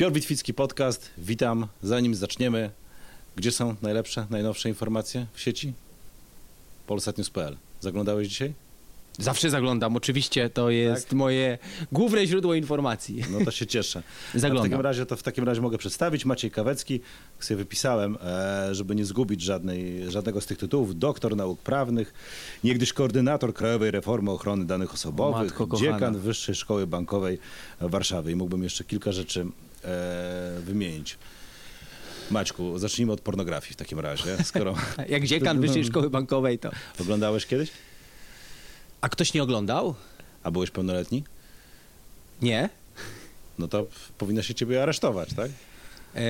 Piotr Witwicki Podcast. Witam. Zanim zaczniemy, gdzie są najlepsze, najnowsze informacje w sieci? Polsatnews.pl. Zaglądałeś dzisiaj? Zawsze zaglądam, oczywiście to jest Tak? moje główne źródło informacji. No to się cieszę. Zaglądam. A w takim razie to w takim razie mogę przedstawić Maciej Kawecki. Sobie wypisałem, e, żeby nie zgubić żadnej, żadnego z tych tytułów. Doktor nauk prawnych, niegdyś koordynator Krajowej Reformy Ochrony Danych Osobowych, dziekan Wyższej Szkoły Bankowej w Warszawie. I mógłbym jeszcze kilka rzeczy e, wymienić. Maćku, zacznijmy od pornografii w takim razie, skoro Jak dziekan Wyższej Szkoły Bankowej to... oglądałeś kiedyś, A ktoś nie oglądał? a byłeś pełnoletni, Nie. no to powinno się ciebie aresztować, tak? E,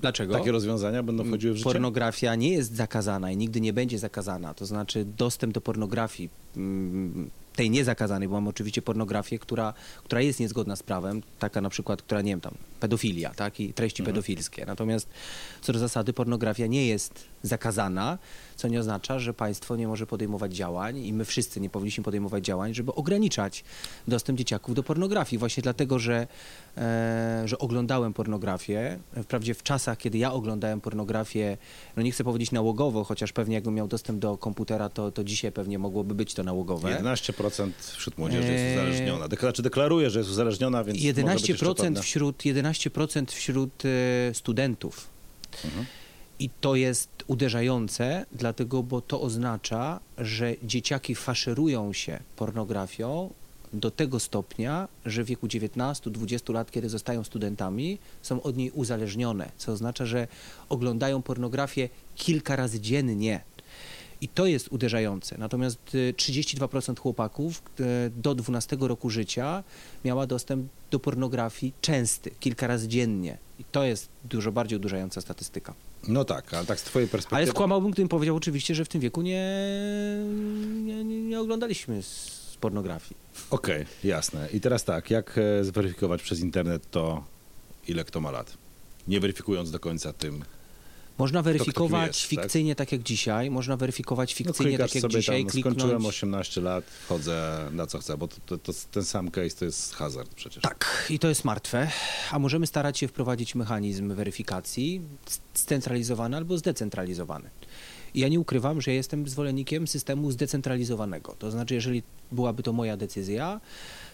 dlaczego? Takie rozwiązania będą wchodziły w życie? Pornografia nie jest zakazana i nigdy nie będzie zakazana. To znaczy dostęp do pornografii, mm, tej niezakazanej, bo mamy oczywiście pornografię, która, która jest niezgodna z prawem, taka na przykład, która nie wiem tam, pedofilia, tak, i treści Mhm. pedofilskie. Natomiast co do zasady pornografia nie jest zakazana, co nie oznacza, że państwo nie może podejmować działań i my wszyscy nie powinniśmy podejmować działań, żeby ograniczać dostęp dzieciaków do pornografii. Właśnie dlatego, że, e, że oglądałem pornografię. Wprawdzie w czasach, kiedy ja oglądałem pornografię, no nie chcę powiedzieć nałogowo, chociaż pewnie jakbym miał dostęp do komputera, to, to dzisiaj pewnie mogłoby być to nałogowe. 11% wśród młodzieży jest Eee. uzależniona. Dekla- Znaczy deklaruje, że jest uzależniona, więc może być jeszcze 11% pewna. wśród, 11% wśród e, studentów. Mhm. I to jest uderzające, dlatego, bo to oznacza, że dzieciaki faszerują się pornografią do tego stopnia, że w wieku 19-20 lat, kiedy zostają studentami, są od niej uzależnione, co oznacza, że oglądają pornografię kilka razy dziennie. I to jest uderzające. Natomiast y, 32% chłopaków y, do 12 roku życia miała dostęp do pornografii częsty, kilka razy dziennie. I to jest dużo bardziej uderzająca statystyka. No tak, ale tak z twojej perspektywy... Ale skłamałbym, gdybym powiedział oczywiście, że w tym wieku nie, nie, nie, oglądaliśmy z pornografii. Okej, jasne. I teraz tak, jak e, zweryfikować przez internet to, ile kto ma lat? Nie weryfikując do końca tym. Można weryfikować jest, tak? fikcyjnie tak? jak dzisiaj, można weryfikować No, fikcyjnie klikasz tak jak sobie dzisiaj, tam, kliknąć... skończyłem 18 lat, wchodzę na co chcę, bo to, to, to ten sam case to jest hazard przecież. Tak, i to jest martwe, a możemy starać się wprowadzić mechanizm weryfikacji scentralizowany albo zdecentralizowany. I ja nie ukrywam, że jestem zwolennikiem systemu zdecentralizowanego. To znaczy, jeżeli byłaby to moja decyzja,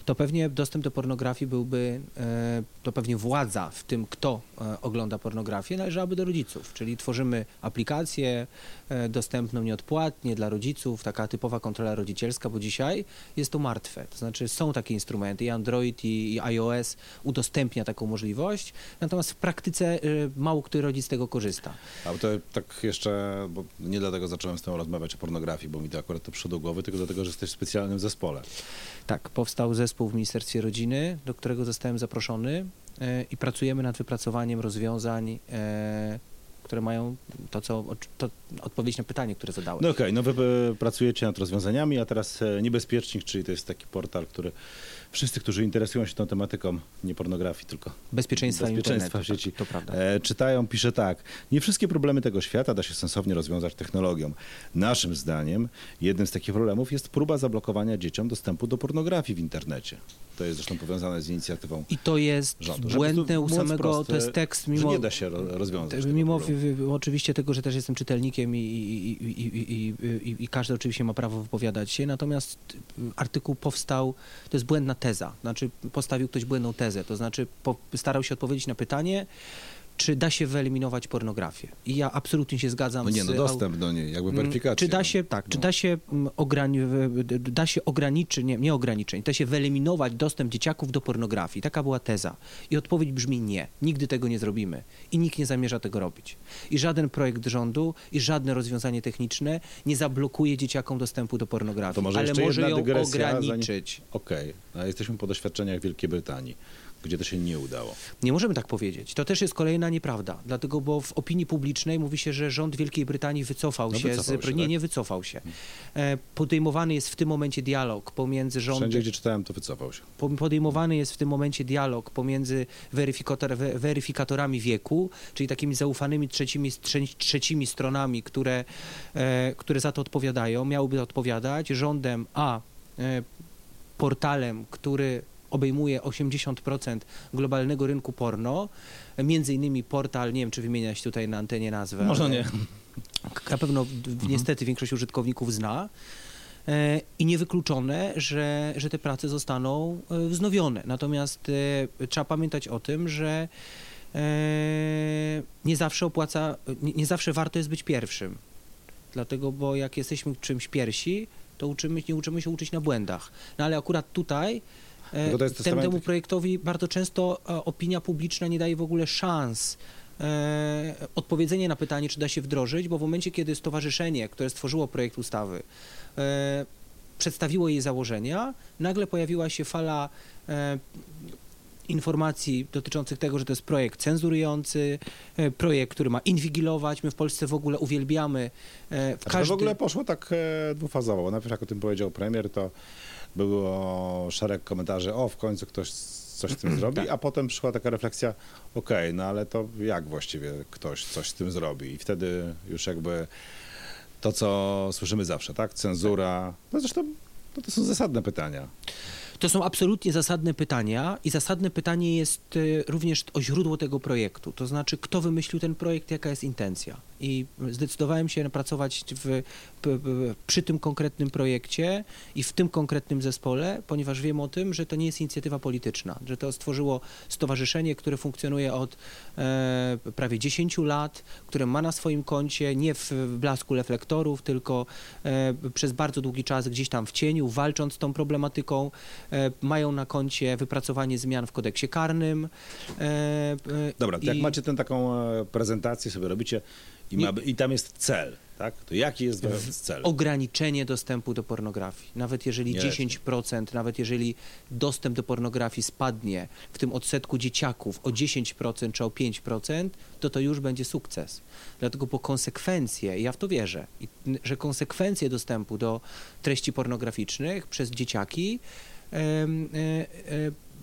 to pewnie dostęp do pornografii byłby, e, to pewnie władza w tym, kto e, ogląda pornografię, należałaby do rodziców. Czyli tworzymy aplikację e, dostępną nieodpłatnie dla rodziców, taka typowa kontrola rodzicielska, bo dzisiaj jest to martwe. To znaczy są takie instrumenty, i Android, i, i iOS udostępnia taką możliwość, natomiast w praktyce mało który rodzic z tego korzysta. A to tak jeszcze, bo nie dlatego zacząłem z tobą rozmawiać o pornografii, bo mi to akurat to przyszło do głowy, tylko dlatego, że jesteś w specjalnym zespole. Tak, powstał zespół w Ministerstwie Rodziny, do którego zostałem zaproszony e, i pracujemy nad wypracowaniem rozwiązań, e, które mają to, co, to odpowiedź na pytanie, które zadałem. No okej, no wy pracujecie nad rozwiązaniami, a teraz e, Niebezpiecznik, czyli to jest taki portal, który wszyscy, którzy interesują się tą tematyką, nie pornografii, tylko Bezpieczeństwa, bezpieczeństwa w internetu, sieci, Tak, to prawda. e, czytają, pisze tak. Nie wszystkie problemy tego świata da się sensownie rozwiązać technologią. Naszym zdaniem jednym z takich problemów jest próba zablokowania dzieciom dostępu do pornografii w internecie. To jest zresztą powiązane z inicjatywą I to jest rządu. Błędne u samego, prosto, to jest tekst że mimo... nie da się ro- rozwiązać Mimo oczywiście tego, że też jestem czytelnikiem i, i, i, i, i, każdy oczywiście ma prawo wypowiadać się, natomiast y, artykuł powstał, to jest błędna teza, znaczy postawił ktoś błędną tezę, to znaczy po, starał się odpowiedzieć na pytanie, czy da się wyeliminować pornografię. I ja absolutnie się zgadzam No nie, no dostęp do niej, jakby Mm, weryfikacja. Czy da się, tak, czy da się, mm, ograni, da się ograniczyć, nie, nie ograniczeń, da się wyeliminować dostęp dzieciaków do pornografii? Taka była teza. I odpowiedź brzmi nie. Nigdy tego nie zrobimy. I nikt nie zamierza tego robić. I żaden projekt rządu, i żadne rozwiązanie techniczne nie zablokuje dzieciakom dostępu do pornografii. To może ale jeszcze może ją dygresja, zanim- ograniczyć. Okej, a jesteśmy po doświadczeniach Wielkiej Brytanii, gdzie to się nie udało. Nie możemy tak powiedzieć. To też jest kolejna nieprawda. Dlatego, bo w opinii publicznej mówi się, że rząd Wielkiej Brytanii wycofał No się wycofał z... się, nie, tak? nie wycofał się. E, podejmowany jest w tym momencie dialog pomiędzy rządem... Wszędzie, gdzie czytałem, to wycofał się. Po- podejmowany jest w tym momencie dialog pomiędzy weryfikator, we- weryfikatorami wieku, czyli takimi zaufanymi trzecimi, trze- trzecimi stronami, które, e, które za to odpowiadają, miałyby odpowiadać rządem, a e, portalem, który obejmuje 80% globalnego rynku porno, między innymi portal, nie wiem czy wymieniać tutaj na antenie nazwę. Może nie. Na pewno w- niestety większość użytkowników zna. E, I niewykluczone, że, że te prace zostaną e, wznowione. Natomiast e, trzeba pamiętać o tym, że nie zawsze opłaca, nie, zawsze warto jest być pierwszym. Dlatego, bo jak jesteśmy czymś pierwsi, to uczymy, nie uczymy się uczyć na błędach. No ale akurat tutaj Tylko to jest testament- temu projektowi bardzo często e, opinia publiczna nie daje w ogóle szans e, odpowiedzenia na pytanie, czy da się wdrożyć, bo w momencie, kiedy stowarzyszenie, które stworzyło projekt ustawy, e, przedstawiło jej założenia, nagle pojawiła się fala e, informacji dotyczących tego, że to jest projekt cenzurujący, e, projekt, który ma inwigilować. My w Polsce w ogóle uwielbiamy e, w A to każdy... w ogóle poszło tak e, dwufazowo. Najpierw jak o tym powiedział premier, to było szereg komentarzy, o w końcu ktoś coś z tym zrobi, Tak. a potem przyszła taka refleksja, okej, no ale to jak właściwie ktoś coś z tym zrobi? I wtedy już jakby to, co słyszymy zawsze, tak? Cenzura, no zresztą no to są zasadne pytania. To są absolutnie zasadne pytania i zasadne pytanie jest e, również o źródło tego projektu, to znaczy kto wymyślił ten projekt, jaka jest intencja. I zdecydowałem się pracować w, przy tym konkretnym projekcie i w tym konkretnym zespole, ponieważ wiem o tym, że to nie jest inicjatywa polityczna, że to stworzyło stowarzyszenie, które funkcjonuje od e, prawie 10 lat, które ma na swoim koncie nie w, w blasku reflektorów, tylko e, przez bardzo długi czas gdzieś tam w cieniu, walcząc z tą problematyką, e, mają na koncie wypracowanie zmian w kodeksie karnym. E, Dobra, to jak i- macie tę taką e, prezentację, sobie robicie i, ma, i tam jest cel, tak? To jaki jest cel? ograniczenie dostępu do pornografii. Nawet jeżeli Nie 10%, nawet jeżeli dostęp do pornografii spadnie w tym odsetku dzieciaków o 10% czy o 5%, to to już będzie sukces. Dlatego po konsekwencje, ja w to wierzę, że konsekwencje dostępu do treści pornograficznych przez dzieciaki e, e,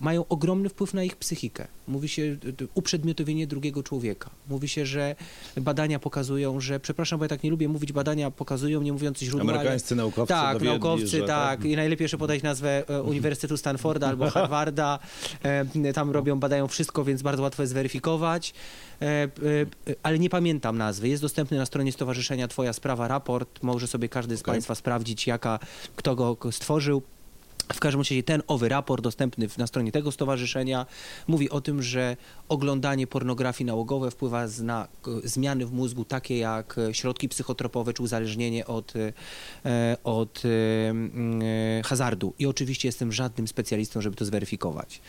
mają ogromny wpływ na ich psychikę. Mówi się uprzedmiotowienie drugiego człowieka. Mówi się, że badania pokazują, że, przepraszam, bo ja tak nie lubię mówić, badania pokazują, nie mówiąc źródła, ale- Amerykańscy naukowcy tak, naukowcy, że tak. I najlepiej jeszcze podać nazwę e, Uniwersytetu Stanforda albo Harvarda. E, tam robią, badają wszystko, więc bardzo łatwo jest zweryfikować. E, ale nie pamiętam nazwy. Jest dostępny na stronie Stowarzyszenia Twoja Sprawa raport. Może sobie każdy z Okej. Państwa sprawdzić, jaka, kto go stworzył. W każdym razie ten owy raport dostępny na stronie tego stowarzyszenia mówi o tym, że oglądanie pornografii nałogowe wpływa na zmiany w mózgu takie jak e, środki psychotropowe czy uzależnienie od, e, od e, hazardu. I oczywiście jestem żadnym specjalistą, żeby to zweryfikować.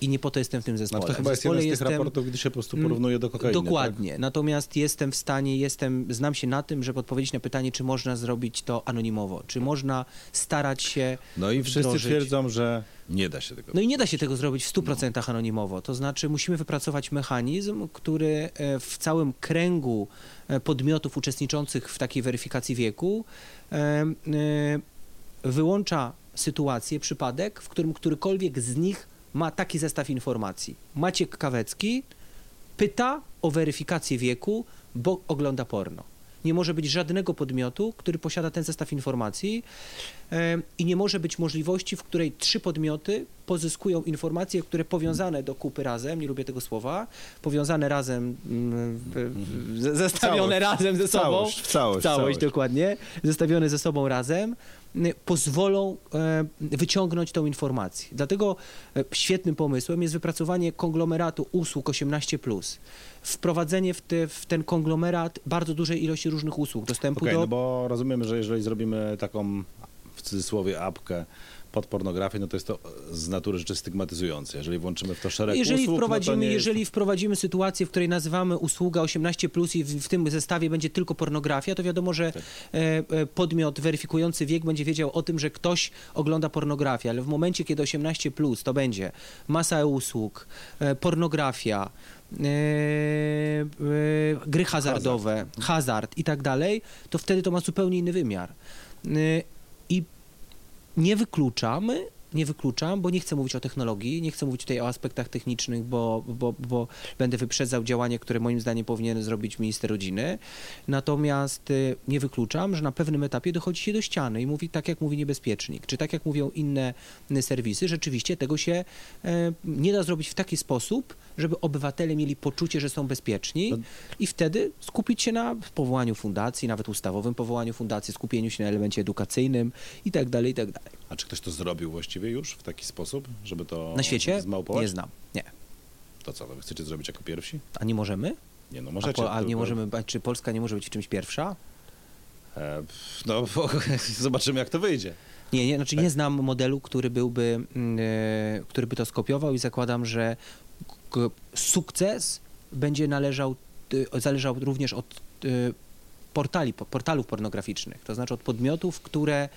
I nie po to jestem w tym No zespole. to chyba jest jeden z tych raportów, gdy się po prostu porównuje do kokainy. tak? Dokładnie. Natomiast jestem w stanie, jestem, znam się na tym, żeby odpowiedzieć na pytanie, czy można zrobić to anonimowo, czy można starać się. Tak? No i wszyscy wdrożyć. twierdzą, że nie da się tego. No i nie da się tego zrobić w 100% anonimowo. To znaczy musimy wypracować mechanizm, który e, w całym kręgu e, podmiotów uczestniczących w takiej weryfikacji wieku e, wyłącza sytuację, przypadek, w którym którykolwiek z nich ma taki zestaw informacji. Maciek Kawecki pyta o weryfikację wieku, bo ogląda porno. Nie może być żadnego podmiotu, który posiada ten zestaw informacji i nie może być możliwości, w której trzy podmioty pozyskują informacje, które powiązane do kupy razem, nie lubię tego słowa, powiązane razem, mm, w- w- z- zestawione Całość. razem ze sobą, Całość, w całość, w całość. dokładnie, zestawione ze sobą razem, pozwolą e, wyciągnąć tą informację. Dlatego e, świetnym pomysłem jest wypracowanie konglomeratu usług 18+. Wprowadzenie w, te, w ten konglomerat bardzo dużej ilości różnych usług, dostępu Okej, do... no bo rozumiem, że jeżeli zrobimy taką w cudzysłowie apkę pod pornografię, no to jest to z natury rzeczy stygmatyzujące. Jeżeli włączymy w to szereg Jeżeli usług, wprowadzimy, no to jeżeli wprowadzimy sytuację, w której nazywamy usługa 18 plus i w, w tym zestawie będzie tylko pornografia, to wiadomo, że Tak. e, e, podmiot weryfikujący wiek będzie wiedział o tym, że ktoś ogląda pornografię, ale w momencie, kiedy 18 plus to będzie masa usług, e, pornografia, gry hazardowe, hazard i tak dalej, to wtedy to ma zupełnie inny wymiar. I nie wykluczamy, nie wykluczam, bo nie chcę mówić o technologii, nie chcę mówić tutaj o aspektach technicznych, bo, bo, bo będę wyprzedzał działanie, które moim zdaniem powinien zrobić minister rodziny. Natomiast y, nie wykluczam, że na pewnym etapie dochodzi się do ściany i mówi tak, jak mówi niebezpiecznik, czy tak, jak mówią inne serwisy, rzeczywiście tego się e, nie da zrobić w taki sposób, żeby obywatele mieli poczucie, że są bezpieczni i wtedy skupić się na powołaniu fundacji, nawet ustawowym powołaniu fundacji, skupieniu się na elemencie edukacyjnym i tak dalej, i tak dalej. A czy ktoś to zrobił właściwie już w taki sposób, żeby to Na świecie zmałpować? nie znam, nie. To co, wy chcecie zrobić jako pierwsi? A nie możemy? Nie, no A, możecie. po, a nie tylko- możemy, a czy Polska nie może być w czymś pierwsza? E, no, bo, zobaczymy jak to wyjdzie. Nie, nie, znaczy nie znam modelu, który byłby, e, który by to skopiował i zakładam, że sukces będzie należał, y, zależał również od y, portali, po- portalów pornograficznych, to znaczy od podmiotów, które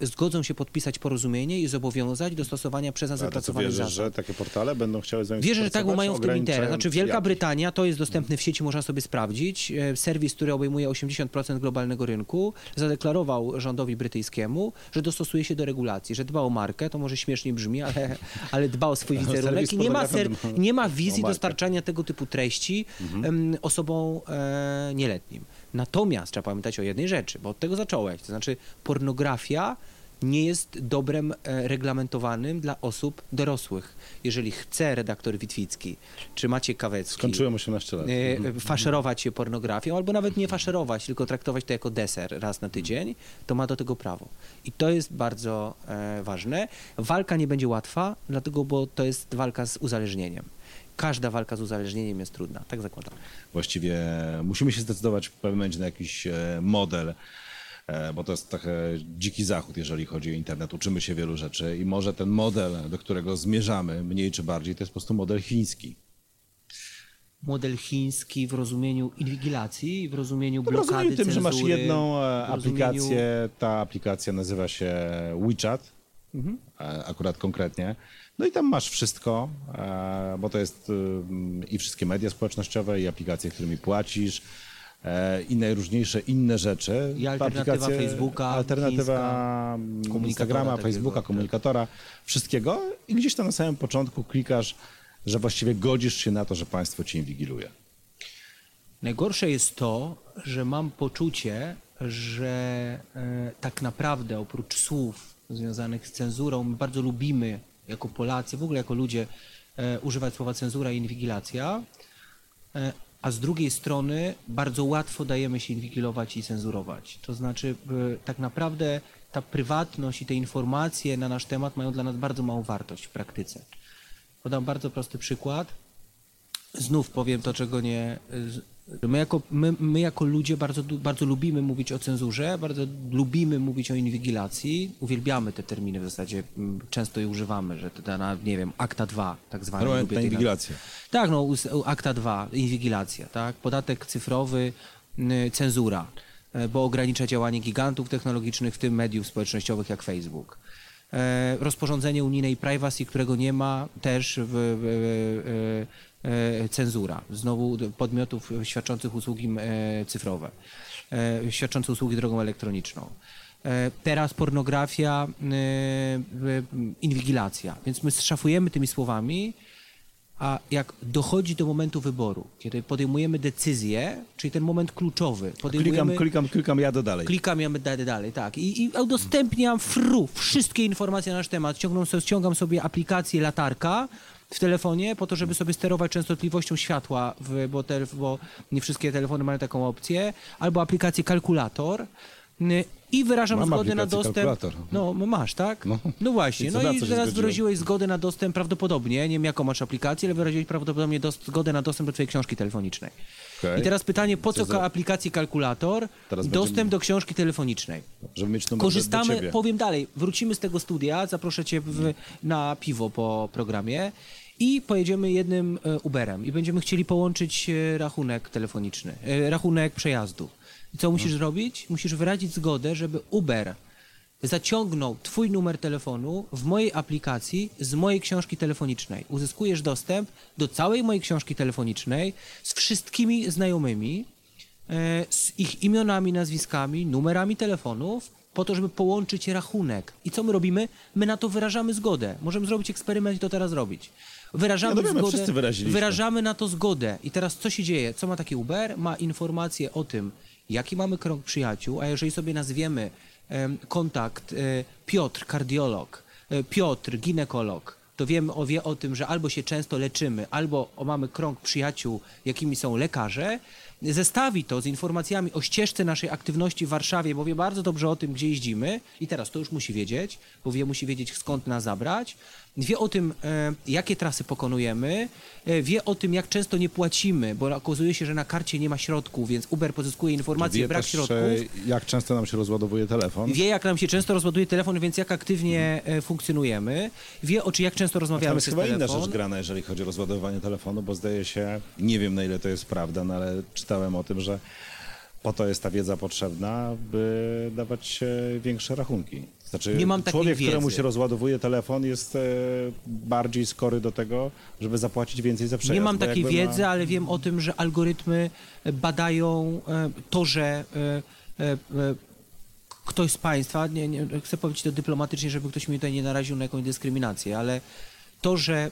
zgodzą się podpisać porozumienie i zobowiązać do stosowania przez nas wierzysz, zasad. że takie portale będą chciały z wami Wierzę, że tak, bo mają w tym interes. Znaczy Wielka? Brytania, to jest dostępne w sieci, można sobie sprawdzić. E, Serwis, który obejmuje 80% globalnego rynku, zadeklarował rządowi brytyjskiemu, że dostosuje się do regulacji, że dba o markę, to może śmiesznie brzmi, ale, ale dba o swój wizerunek i nie ma, ser, nie ma wizji dostarczania tego typu treści em, osobom e, nieletnim. Natomiast trzeba pamiętać o jednej rzeczy, bo od tego zacząłeś, to znaczy pornografia nie jest dobrem e, reglamentowanym dla osób dorosłych. Jeżeli chce redaktor Witwicki, czy Maciej Kawecki Skończyłem 18 lat. e, faszerować się pornografią, albo nawet nie faszerować, tylko traktować to jako deser raz na tydzień, to ma do tego prawo. I to jest bardzo e, ważne. Walka nie będzie łatwa, dlatego, bo to jest walka z uzależnieniem. Każda walka z uzależnieniem jest trudna, tak zakładam. Właściwie musimy się zdecydować w pewnym momencie na jakiś e, model, e, bo to jest trochę dziki zachód, jeżeli chodzi o internet. Uczymy się wielu rzeczy i może ten model, do którego zmierzamy, mniej czy bardziej, to jest po prostu model chiński. Model chiński w rozumieniu inwigilacji, w rozumieniu No, blokady rozumiem tym, że masz cenzury, jedną e, w rozumieniu- aplikację, ta aplikacja nazywa się WeChat, Mhm. e, akurat konkretnie. No i tam masz wszystko, e, bo to jest i wszystkie media społecznościowe, i aplikacje, którymi płacisz, e, i najróżniejsze inne rzeczy. I alternatywa aplikacja- Facebooka, Alternatywa komunikatora Instagrama, Facebooka, tak. komunikatora, wszystkiego i gdzieś tam na samym początku klikasz, że właściwie godzisz się na to, że państwo cię inwigiluje. Najgorsze jest to, że mam poczucie, że e, tak naprawdę oprócz słów związanych z cenzurą, my bardzo lubimy jako Polacy, w ogóle jako ludzie, e, używać słowa cenzura i inwigilacja, a z drugiej strony bardzo łatwo dajemy się inwigilować i cenzurować. To znaczy, e, tak naprawdę ta prywatność i te informacje na nasz temat mają dla nas bardzo małą wartość w praktyce. Podam bardzo prosty przykład znów powiem to, czego nie. My jako, my, my jako ludzie bardzo, bardzo lubimy mówić o cenzurze, bardzo lubimy mówić o inwigilacji, uwielbiamy te terminy w zasadzie, m, często je używamy, że to na, nie wiem, akta 2, tak zwane. Lubię nazwy. inwigilacja. Tak, no, akta 2, inwigilacja, tak, podatek cyfrowy, y, cenzura, y, bo ogranicza działanie gigantów technologicznych, w tym mediów społecznościowych jak Facebook. E, Rozporządzenie unijnej privacy, którego nie ma, też w, w, e, e, cenzura. Znowu podmiotów świadczących usługi e, cyfrowe, e, świadczących usługi drogą elektroniczną. E, Teraz pornografia, e, e, inwigilacja. Więc my szafujemy tymi słowami, a jak dochodzi do momentu wyboru, kiedy podejmujemy decyzję, czyli ten moment kluczowy, podejmujemy... Klikam, klikam, klikam, jadę dalej. Klikam, ja dalej, dalej, tak. I, I udostępniam fru, wszystkie informacje na nasz temat. Ściągam sobie, ściągam sobie aplikację latarka w telefonie po to, żeby sobie sterować częstotliwością światła, w, bo, te, bo nie wszystkie telefony mają taką opcję, albo aplikację kalkulator i wyrażam Mam zgodę na dostęp. kalkulator. No, masz, tak? No. No, właśnie. No i teraz wyraziłeś zgodę na dostęp prawdopodobnie, nie wiem jaką masz aplikację, ale wyraziłeś prawdopodobnie dos- zgodę na dostęp do twojej książki telefonicznej. Okej. I teraz pytanie, po co Co za- ka- aplikacji kalkulator Teraz dostęp będziemy- do książki telefonicznej? Żeby mieć numer Korzystamy, powiem dalej, wrócimy z tego studia, zaproszę cię w, na piwo po programie i pojedziemy jednym e, Uberem i będziemy chcieli połączyć e, rachunek telefoniczny, e, rachunek przejazdu. I co musisz zrobić? Musisz wyrazić zgodę, żeby Uber zaciągnął twój numer telefonu w mojej aplikacji z mojej książki telefonicznej. Uzyskujesz dostęp do całej mojej książki telefonicznej z wszystkimi znajomymi, z ich imionami, nazwiskami, numerami telefonów po to, żeby połączyć rachunek. I co my robimy? My na to wyrażamy zgodę. Możemy zrobić eksperyment i to teraz robić. Wyrażamy Ja no zgodę. Wyrażamy na to zgodę. I teraz co się dzieje? Co ma taki Uber? Ma informację o tym, jaki mamy krąg przyjaciół, a jeżeli sobie nazwiemy em, kontakt e, Piotr, kardiolog, e, Piotr, ginekolog, to wiemy o, wie o tym, że albo się często leczymy, albo o, mamy krąg przyjaciół, jakimi są lekarze, zestawi to z informacjami o ścieżce naszej aktywności w Warszawie, bo wie bardzo dobrze o tym, gdzie jeździmy i teraz to już musi wiedzieć, bo wie, musi wiedzieć skąd nas zabrać, wie o tym, e, jakie trasy pokonujemy, e, wie o tym, jak często nie płacimy, bo okazuje się, że na karcie nie ma środków, więc Uber pozyskuje informacje, brak też, środków. e, jak często nam się rozładowuje telefon. Wie, jak nam się często rozładuje telefon, więc jak aktywnie funkcjonujemy. Wie, o czy jak często rozmawiamy jest przez chyba inna rzecz grana, jeżeli chodzi o rozładowanie telefonu, bo zdaje się, nie wiem na ile to jest prawda, no ale czytałem o tym, że po to jest ta wiedza potrzebna, by dawać większe rachunki. Znaczy, Nie mam człowiek, któremu wiedzy. się rozładowuje telefon, jest e, bardziej skory do tego, żeby zapłacić więcej za przejazd. Nie mam takiej wiedzy, ma... ale wiem o tym, że algorytmy badają e, to, że e, e, e, ktoś z Państwa, nie, nie, chcę powiedzieć to dyplomatycznie, żeby ktoś mnie tutaj nie naraził na jakąś dyskryminację, ale to, że e,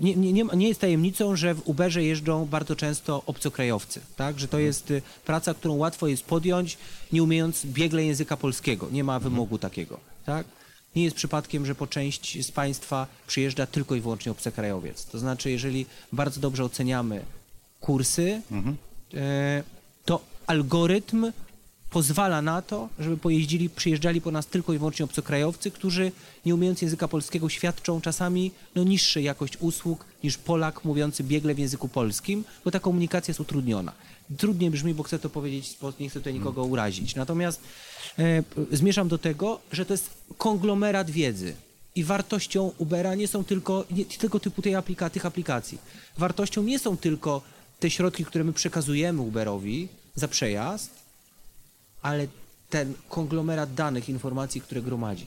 nie, nie, nie, nie jest tajemnicą, że w Uberze jeżdżą bardzo często obcokrajowcy, tak? że to jest e, praca, którą łatwo jest podjąć, nie umiejąc biegle języka polskiego. Nie ma wymogu takiego. Tak? Nie jest przypadkiem, że po część z Państwa przyjeżdża tylko i wyłącznie obcokrajowiec. To znaczy, jeżeli bardzo dobrze oceniamy kursy, e, to algorytm pozwala na to, żeby pojeździli, przyjeżdżali po nas tylko i wyłącznie obcokrajowcy, którzy nie umiejąc języka polskiego świadczą czasami no, niższej jakość usług niż Polak mówiący biegle w języku polskim, bo ta komunikacja jest utrudniona. Trudniej brzmi, bo chcę to powiedzieć, nie chcę tutaj nikogo urazić. Natomiast e, zmierzam do tego, że to jest konglomerat wiedzy. I wartością Ubera nie są tylko, nie, tylko typu tej aplika, tych aplikacji. Wartością nie są tylko te środki, które my przekazujemy Uberowi za przejazd, ale ten konglomerat danych, informacji, które gromadzi.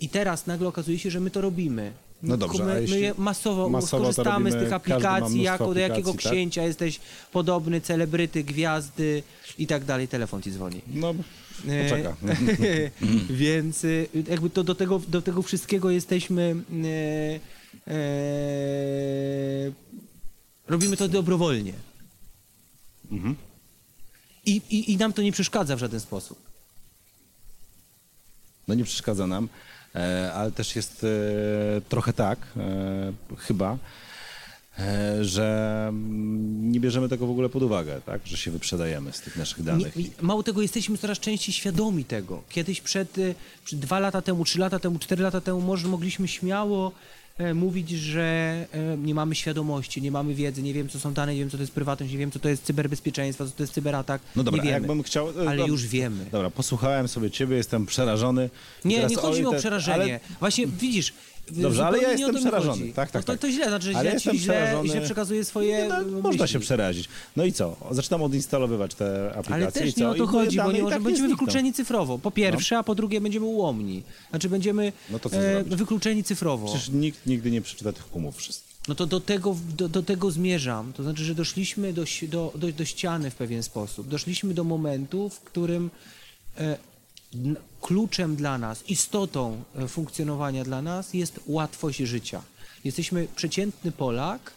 I teraz nagle okazuje się, że my to robimy. No dobrze, my, my je masowo, masowo to korzystamy z tych aplikacji, jako do jakiego tak? księcia jesteś podobny, celebryty, gwiazdy i tak dalej, telefon ci dzwoni. No, E, poczeka. Więc y, jakby to do tego, do tego wszystkiego jesteśmy. e, e, robimy to dobrowolnie. Mhm. I, i, I nam to nie przeszkadza w żaden sposób. No nie przeszkadza nam, e, ale też jest e, trochę tak, e, chyba, że mm, nie bierzemy tego w ogóle pod uwagę, tak? że się wyprzedajemy z tych naszych danych. nie, mało tego, jesteśmy coraz częściej świadomi tego. Kiedyś przed, przed dwa lata temu, trzy lata temu, cztery lata temu może mogliśmy śmiało mówić, że e, nie mamy świadomości, nie mamy wiedzy, nie wiem co są dane, nie wiem co to jest prywatność, nie wiem co to jest cyberbezpieczeństwo, co to jest cyberatak. No dobra, nie wiemy. jakbym chciał... e, Ale dob- już wiemy. Dobra, posłuchałem sobie ciebie, jestem przerażony. Nie, nie chodzi mi o te- przerażenie. ale- Właśnie widzisz. Dobrze, ale ja jestem przerażony. Tak, tak, no to, tak. to źle, znaczy, Ale źle, jestem ci źle, przerażony. źle przekazuje swoje Nie, no, można się przerazić. No i co? Zaczynam odinstalowywać te aplikacje Ale też nie o to moje chodzi, bo nie może, tak będziemy znikną. wykluczeni cyfrowo. Po pierwsze, a po drugie będziemy ułomni. Znaczy będziemy No e, wykluczeni cyfrowo. Przecież nikt nigdy nie przeczyta tych umów wszystkich. No to do tego, do, do tego zmierzam. To znaczy, że doszliśmy do, do, do, do ściany w pewien sposób. Doszliśmy do momentu, w którym e, kluczem dla nas, istotą e, funkcjonowania dla nas jest łatwość życia. Jesteśmy, przeciętny Polak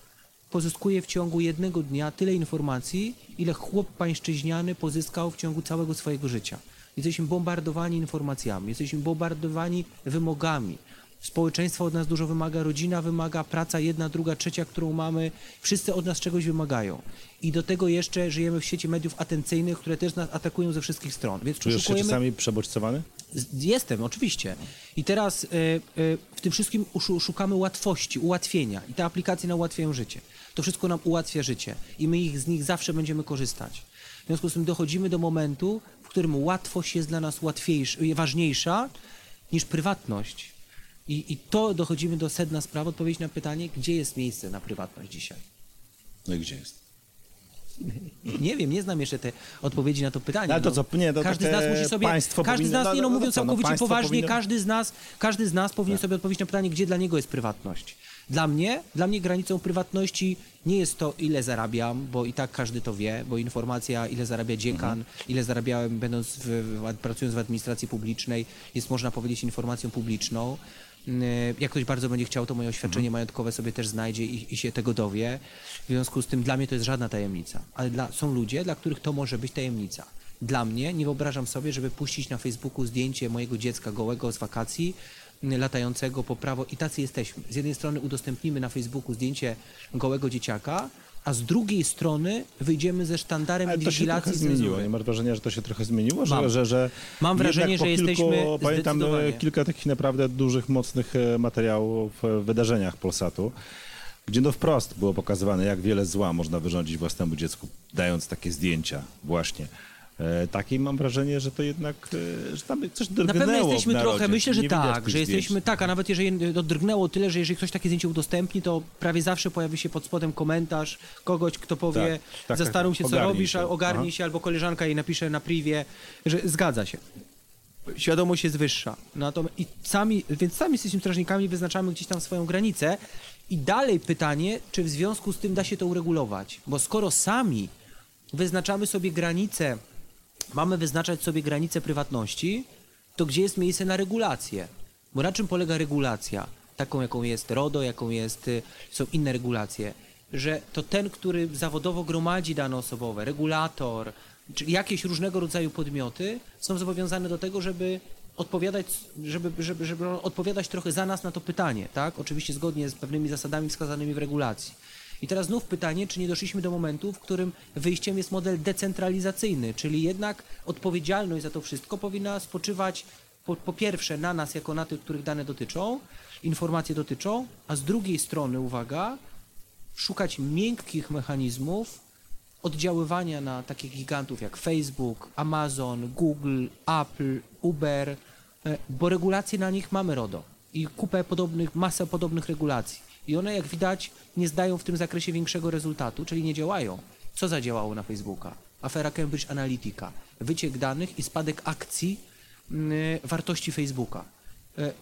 pozyskuje w ciągu jednego dnia tyle informacji, ile chłop pańszczyźniany pozyskał w ciągu całego swojego życia. Jesteśmy bombardowani informacjami, jesteśmy bombardowani wymogami. Społeczeństwo od nas dużo wymaga, rodzina wymaga, praca jedna, druga, trzecia, którą mamy. Wszyscy od nas czegoś wymagają. I do tego jeszcze żyjemy w świecie mediów atencyjnych, które też nas atakują ze wszystkich stron. Więc Czujesz się czasami przebodźcowany? Jestem, oczywiście. I teraz y, y, w tym wszystkim szukamy łatwości, ułatwienia. I te aplikacje nam ułatwiają życie. To wszystko nam ułatwia życie. I my ich, z nich zawsze będziemy korzystać. W związku z tym dochodzimy do momentu, w którym łatwość jest dla nas łatwiejsza, ważniejsza niż prywatność. I, I to dochodzimy do sedna sprawy, odpowiedź na pytanie, gdzie jest miejsce na prywatność dzisiaj. No i gdzie jest? Nie wiem, nie znam jeszcze te odpowiedzi na to pytanie. No, ale to No, co, nie, to każdy z nas musi sobie, państwo każdy z powinno- nas, nie no no, no, mówiąc co, no, całkowicie państwo poważnie, powinno- Tak. każdy z nas, każdy z nas powinien sobie odpowiedzieć na pytanie, gdzie dla niego jest prywatność. Dla mnie, dla mnie granicą prywatności nie jest to, ile zarabiam, bo i tak każdy to wie, bo informacja, ile zarabia dziekan, Mhm. ile zarabiałem będąc w, pracując w administracji publicznej, jest można powiedzieć informacją publiczną. Yy, Jak ktoś bardzo będzie chciał, to moje oświadczenie Mhm. majątkowe sobie też znajdzie i, i się tego dowie. W związku z tym dla mnie to jest żadna tajemnica. Ale dla, są ludzie, dla których to może być tajemnica. Dla mnie nie wyobrażam sobie, żeby puścić na Facebooku zdjęcie mojego dziecka gołego z wakacji, yy, latającego po prawo i tacy jesteśmy. Z jednej strony udostępnimy na Facebooku zdjęcie gołego dzieciaka, a z drugiej strony wyjdziemy ze sztandarem Ale to się trochę zmieniło. Nie masz wrażenia, że to się trochę zmieniło? Że, Mam. że, że Mam wrażenie, że kilku, jesteśmy Pamiętam e, kilka takich naprawdę dużych, mocnych e, materiałów w wydarzeniach Polsatu, gdzie no wprost było pokazywane, jak wiele zła można wyrządzić własnemu dziecku, dając takie zdjęcia właśnie. E, Takiej mam wrażenie, że to jednak, e, że tam coś Na drgnęło pewno jesteśmy trochę, myślę, że Nie tak, że zdjęć. jesteśmy tak, a nawet jeżeli to drgnęło tyle, że jeżeli ktoś takie zdjęcie udostępni, to prawie zawsze pojawi się pod spodem komentarz kogoś, kto powie, Tak, tak, zastanów tak, się, co robisz, się. ogarnij Aha. się, albo koleżanka jej napisze na privie, że zgadza się. Świadomość jest wyższa. Natomiast, i sami, więc sami jesteśmy strażnikami, wyznaczamy gdzieś tam swoją granicę. I dalej pytanie, czy w związku z tym da się to uregulować? Bo skoro sami wyznaczamy sobie granice, mamy wyznaczać sobie granice prywatności, to gdzie jest miejsce na regulację? Bo na czym polega regulacja? Taką, jaką jest RODO, jaką jest, y, są inne regulacje. Że to ten, który zawodowo gromadzi dane osobowe, regulator, czy jakieś różnego rodzaju podmioty są zobowiązane do tego, żeby odpowiadać, żeby, żeby, żeby odpowiadać trochę za nas na to pytanie, tak? Oczywiście zgodnie z pewnymi zasadami wskazanymi w regulacji. I teraz znów pytanie, czy nie doszliśmy do momentu, w którym wyjściem jest model decentralizacyjny, czyli jednak odpowiedzialność za to wszystko powinna spoczywać po, po pierwsze na nas, jako na tych, których dane dotyczą, informacje dotyczą, a z drugiej strony, uwaga, szukać miękkich mechanizmów oddziaływania na takich gigantów jak Facebook, Amazon, Google, Apple, Uber, e, bo regulacje na nich mamy RODO i kupę podobnych, masę podobnych regulacji. I one, jak widać, nie zdają w tym zakresie większego rezultatu, czyli nie działają. Co zadziałało na Facebooka? Afera Cambridge Analytica, wyciek danych i spadek akcji mm, wartości Facebooka. E,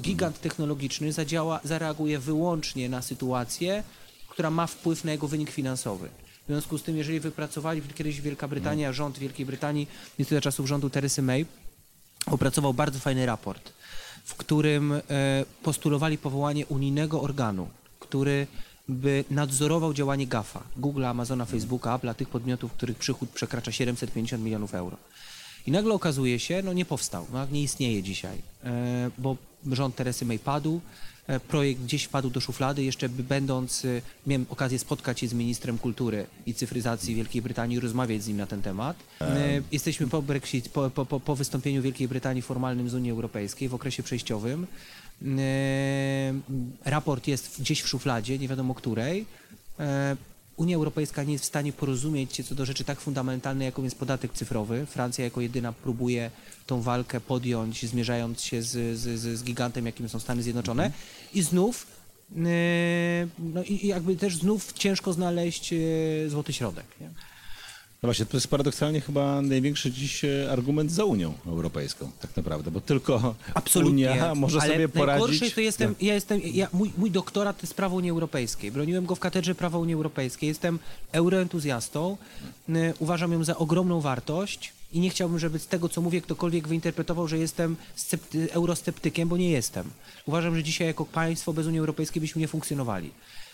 Gigant technologiczny zadziała, zareaguje wyłącznie na sytuację, która ma wpływ na jego wynik finansowy. W związku z tym, jeżeli wypracowali kiedyś Wielka Brytania, rząd Wielkiej Brytanii, za czasów rządu Teresy May, opracował bardzo fajny raport, w którym e, postulowali powołanie unijnego organu, który by nadzorował działanie GAFA, Google, Amazona, Facebooka, Apple'a, tych podmiotów, których przychód przekracza 750 milionów euro. I nagle okazuje się, no nie powstał, no, nie istnieje dzisiaj, e, bo rząd Teresy May padł, projekt gdzieś wpadł do szuflady, jeszcze będąc, e, miałem okazję spotkać się z ministrem kultury i cyfryzacji Wielkiej Brytanii i rozmawiać z nim na ten temat. E, Jesteśmy po Brexit, po, po, po, wystąpieniu Wielkiej Brytanii formalnym z Unii Europejskiej w okresie przejściowym. E, Raport jest gdzieś w szufladzie, nie wiadomo której. Unia Europejska nie jest w stanie porozumieć się co do rzeczy tak fundamentalnej, jaką jest podatek cyfrowy. Francja jako jedyna próbuje tą walkę podjąć, zmierzając się z, z, z gigantem, jakim są Stany Zjednoczone. I znów, e, no i i jakby też znów ciężko znaleźć e, złoty środek. Nie? No właśnie, to jest paradoksalnie chyba największy dziś e, argument za Unią Europejską, tak naprawdę, bo tylko Absolutnie. Unia może Ale sobie poradzić. Najgorsze to jestem, ja jestem, ja, mój, mój doktorat to jest prawo Unii Europejskiej. Broniłem go w katedrze prawa Unii Europejskiej. Jestem euroentuzjastą. Uważam ją za ogromną wartość i nie chciałbym, żeby z tego, co mówię, ktokolwiek wyinterpretował, że jestem scepty, eurosceptykiem, bo nie jestem. Uważam, że dzisiaj jako państwo bez Unii Europejskiej byśmy nie funkcjonowali.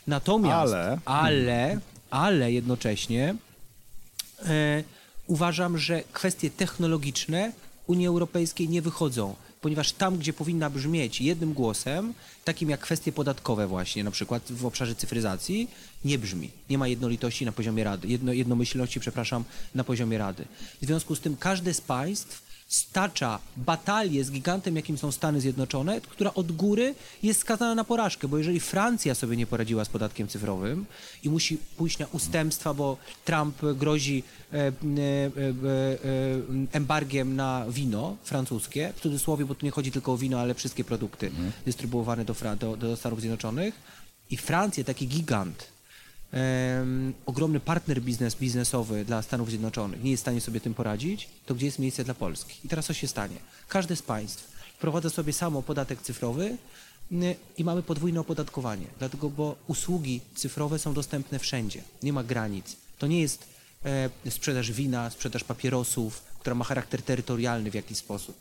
Natomiast, Ale- ale, ale jednocześnie uważam, że kwestie technologiczne Unii Europejskiej nie wychodzą, ponieważ tam, gdzie powinna brzmieć jednym głosem, takim jak kwestie podatkowe właśnie, na przykład w obszarze cyfryzacji, nie brzmi. Nie ma jednolitości na poziomie Rady, jedno, jednomyślności, przepraszam, na poziomie Rady. W związku z tym każde z państw stacza batalię z gigantem, jakim są Stany Zjednoczone, która od góry jest skazana na porażkę, bo jeżeli Francja sobie nie poradziła z podatkiem cyfrowym i musi pójść na ustępstwa, bo Trump grozi e, e, e, embargiem na wino francuskie, w cudzysłowie, bo tu nie chodzi tylko o wino, ale wszystkie produkty dystrybuowane do, do, do Stanów Zjednoczonych i Francja, taki gigant, em, ogromny partner biznes, biznesowy dla Stanów Zjednoczonych nie jest w stanie sobie tym poradzić, to gdzie jest miejsce dla Polski? I teraz co się stanie? Każde z państw wprowadza sobie samo podatek cyfrowy i mamy podwójne opodatkowanie, dlatego, bo usługi cyfrowe są dostępne wszędzie, nie ma granic. To nie jest e, sprzedaż wina, sprzedaż papierosów, która ma charakter terytorialny w jakiś sposób.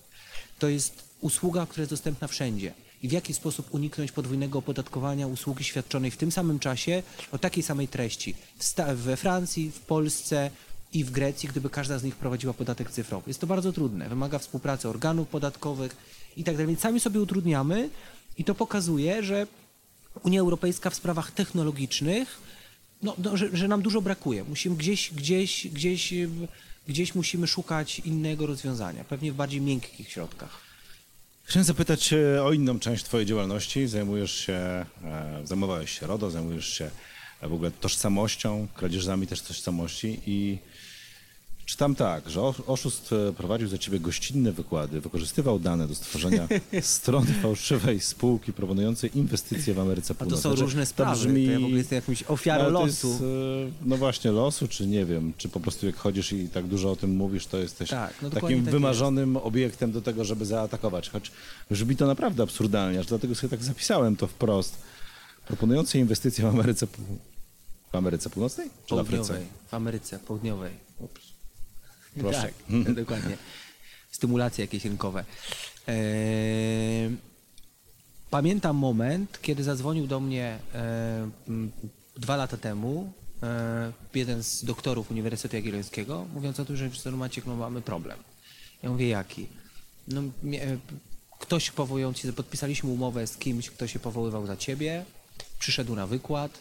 To jest usługa, która jest dostępna wszędzie. I w jaki sposób uniknąć podwójnego opodatkowania usługi świadczonej w tym samym czasie o takiej samej treści we Francji, w Polsce i w Grecji, gdyby każda z nich prowadziła podatek cyfrowy. Jest to bardzo trudne, wymaga współpracy organów podatkowych i tak dalej. Sami sobie utrudniamy i to pokazuje, że Unia Europejska w sprawach technologicznych, no, no, że, że nam dużo brakuje. Musimy gdzieś, gdzieś, gdzieś, gdzieś musimy szukać innego rozwiązania, pewnie w bardziej miękkich środkach. Chciałem zapytać e, o inną część Twojej działalności. Zajmujesz się, e, zajmowałeś się RODO, zajmujesz się e, w ogóle tożsamością, kradzieżami też tożsamości i czytam tak, że oszust e, prowadził za Ciebie gościnne wykłady, wykorzystywał dane do stworzenia strony fałszywej spółki proponującej inwestycje w Ameryce A to Północnej. są różne sprawy. To brzmi... To ja w ogóle jestem jakimś ofiarą to losu. Jest, no właśnie, losu, czy nie wiem, czy po prostu jak chodzisz i tak dużo o tym mówisz, to jesteś Tak, no takim tak wymarzonym obiektem do tego, żeby zaatakować. Choć brzmi to naprawdę absurdalnie, aż dlatego sobie tak zapisałem to wprost. Proponujące inwestycje w Ameryce, w Ameryce Północnej? Czy w Afryce? Południowej, w Ameryce Południowej. Proszę. Tak, dokładnie. Stymulacje jakieś rynkowe. Pamiętam moment, kiedy zadzwonił do mnie dwa lata temu jeden z doktorów Uniwersytetu Jagiellońskiego, mówiąc o tym, że w Maciek, no mamy problem. Ja mówię, jaki? No, e, ktoś powołując się, podpisaliśmy umowę z kimś, kto się powoływał za ciebie, przyszedł na wykład,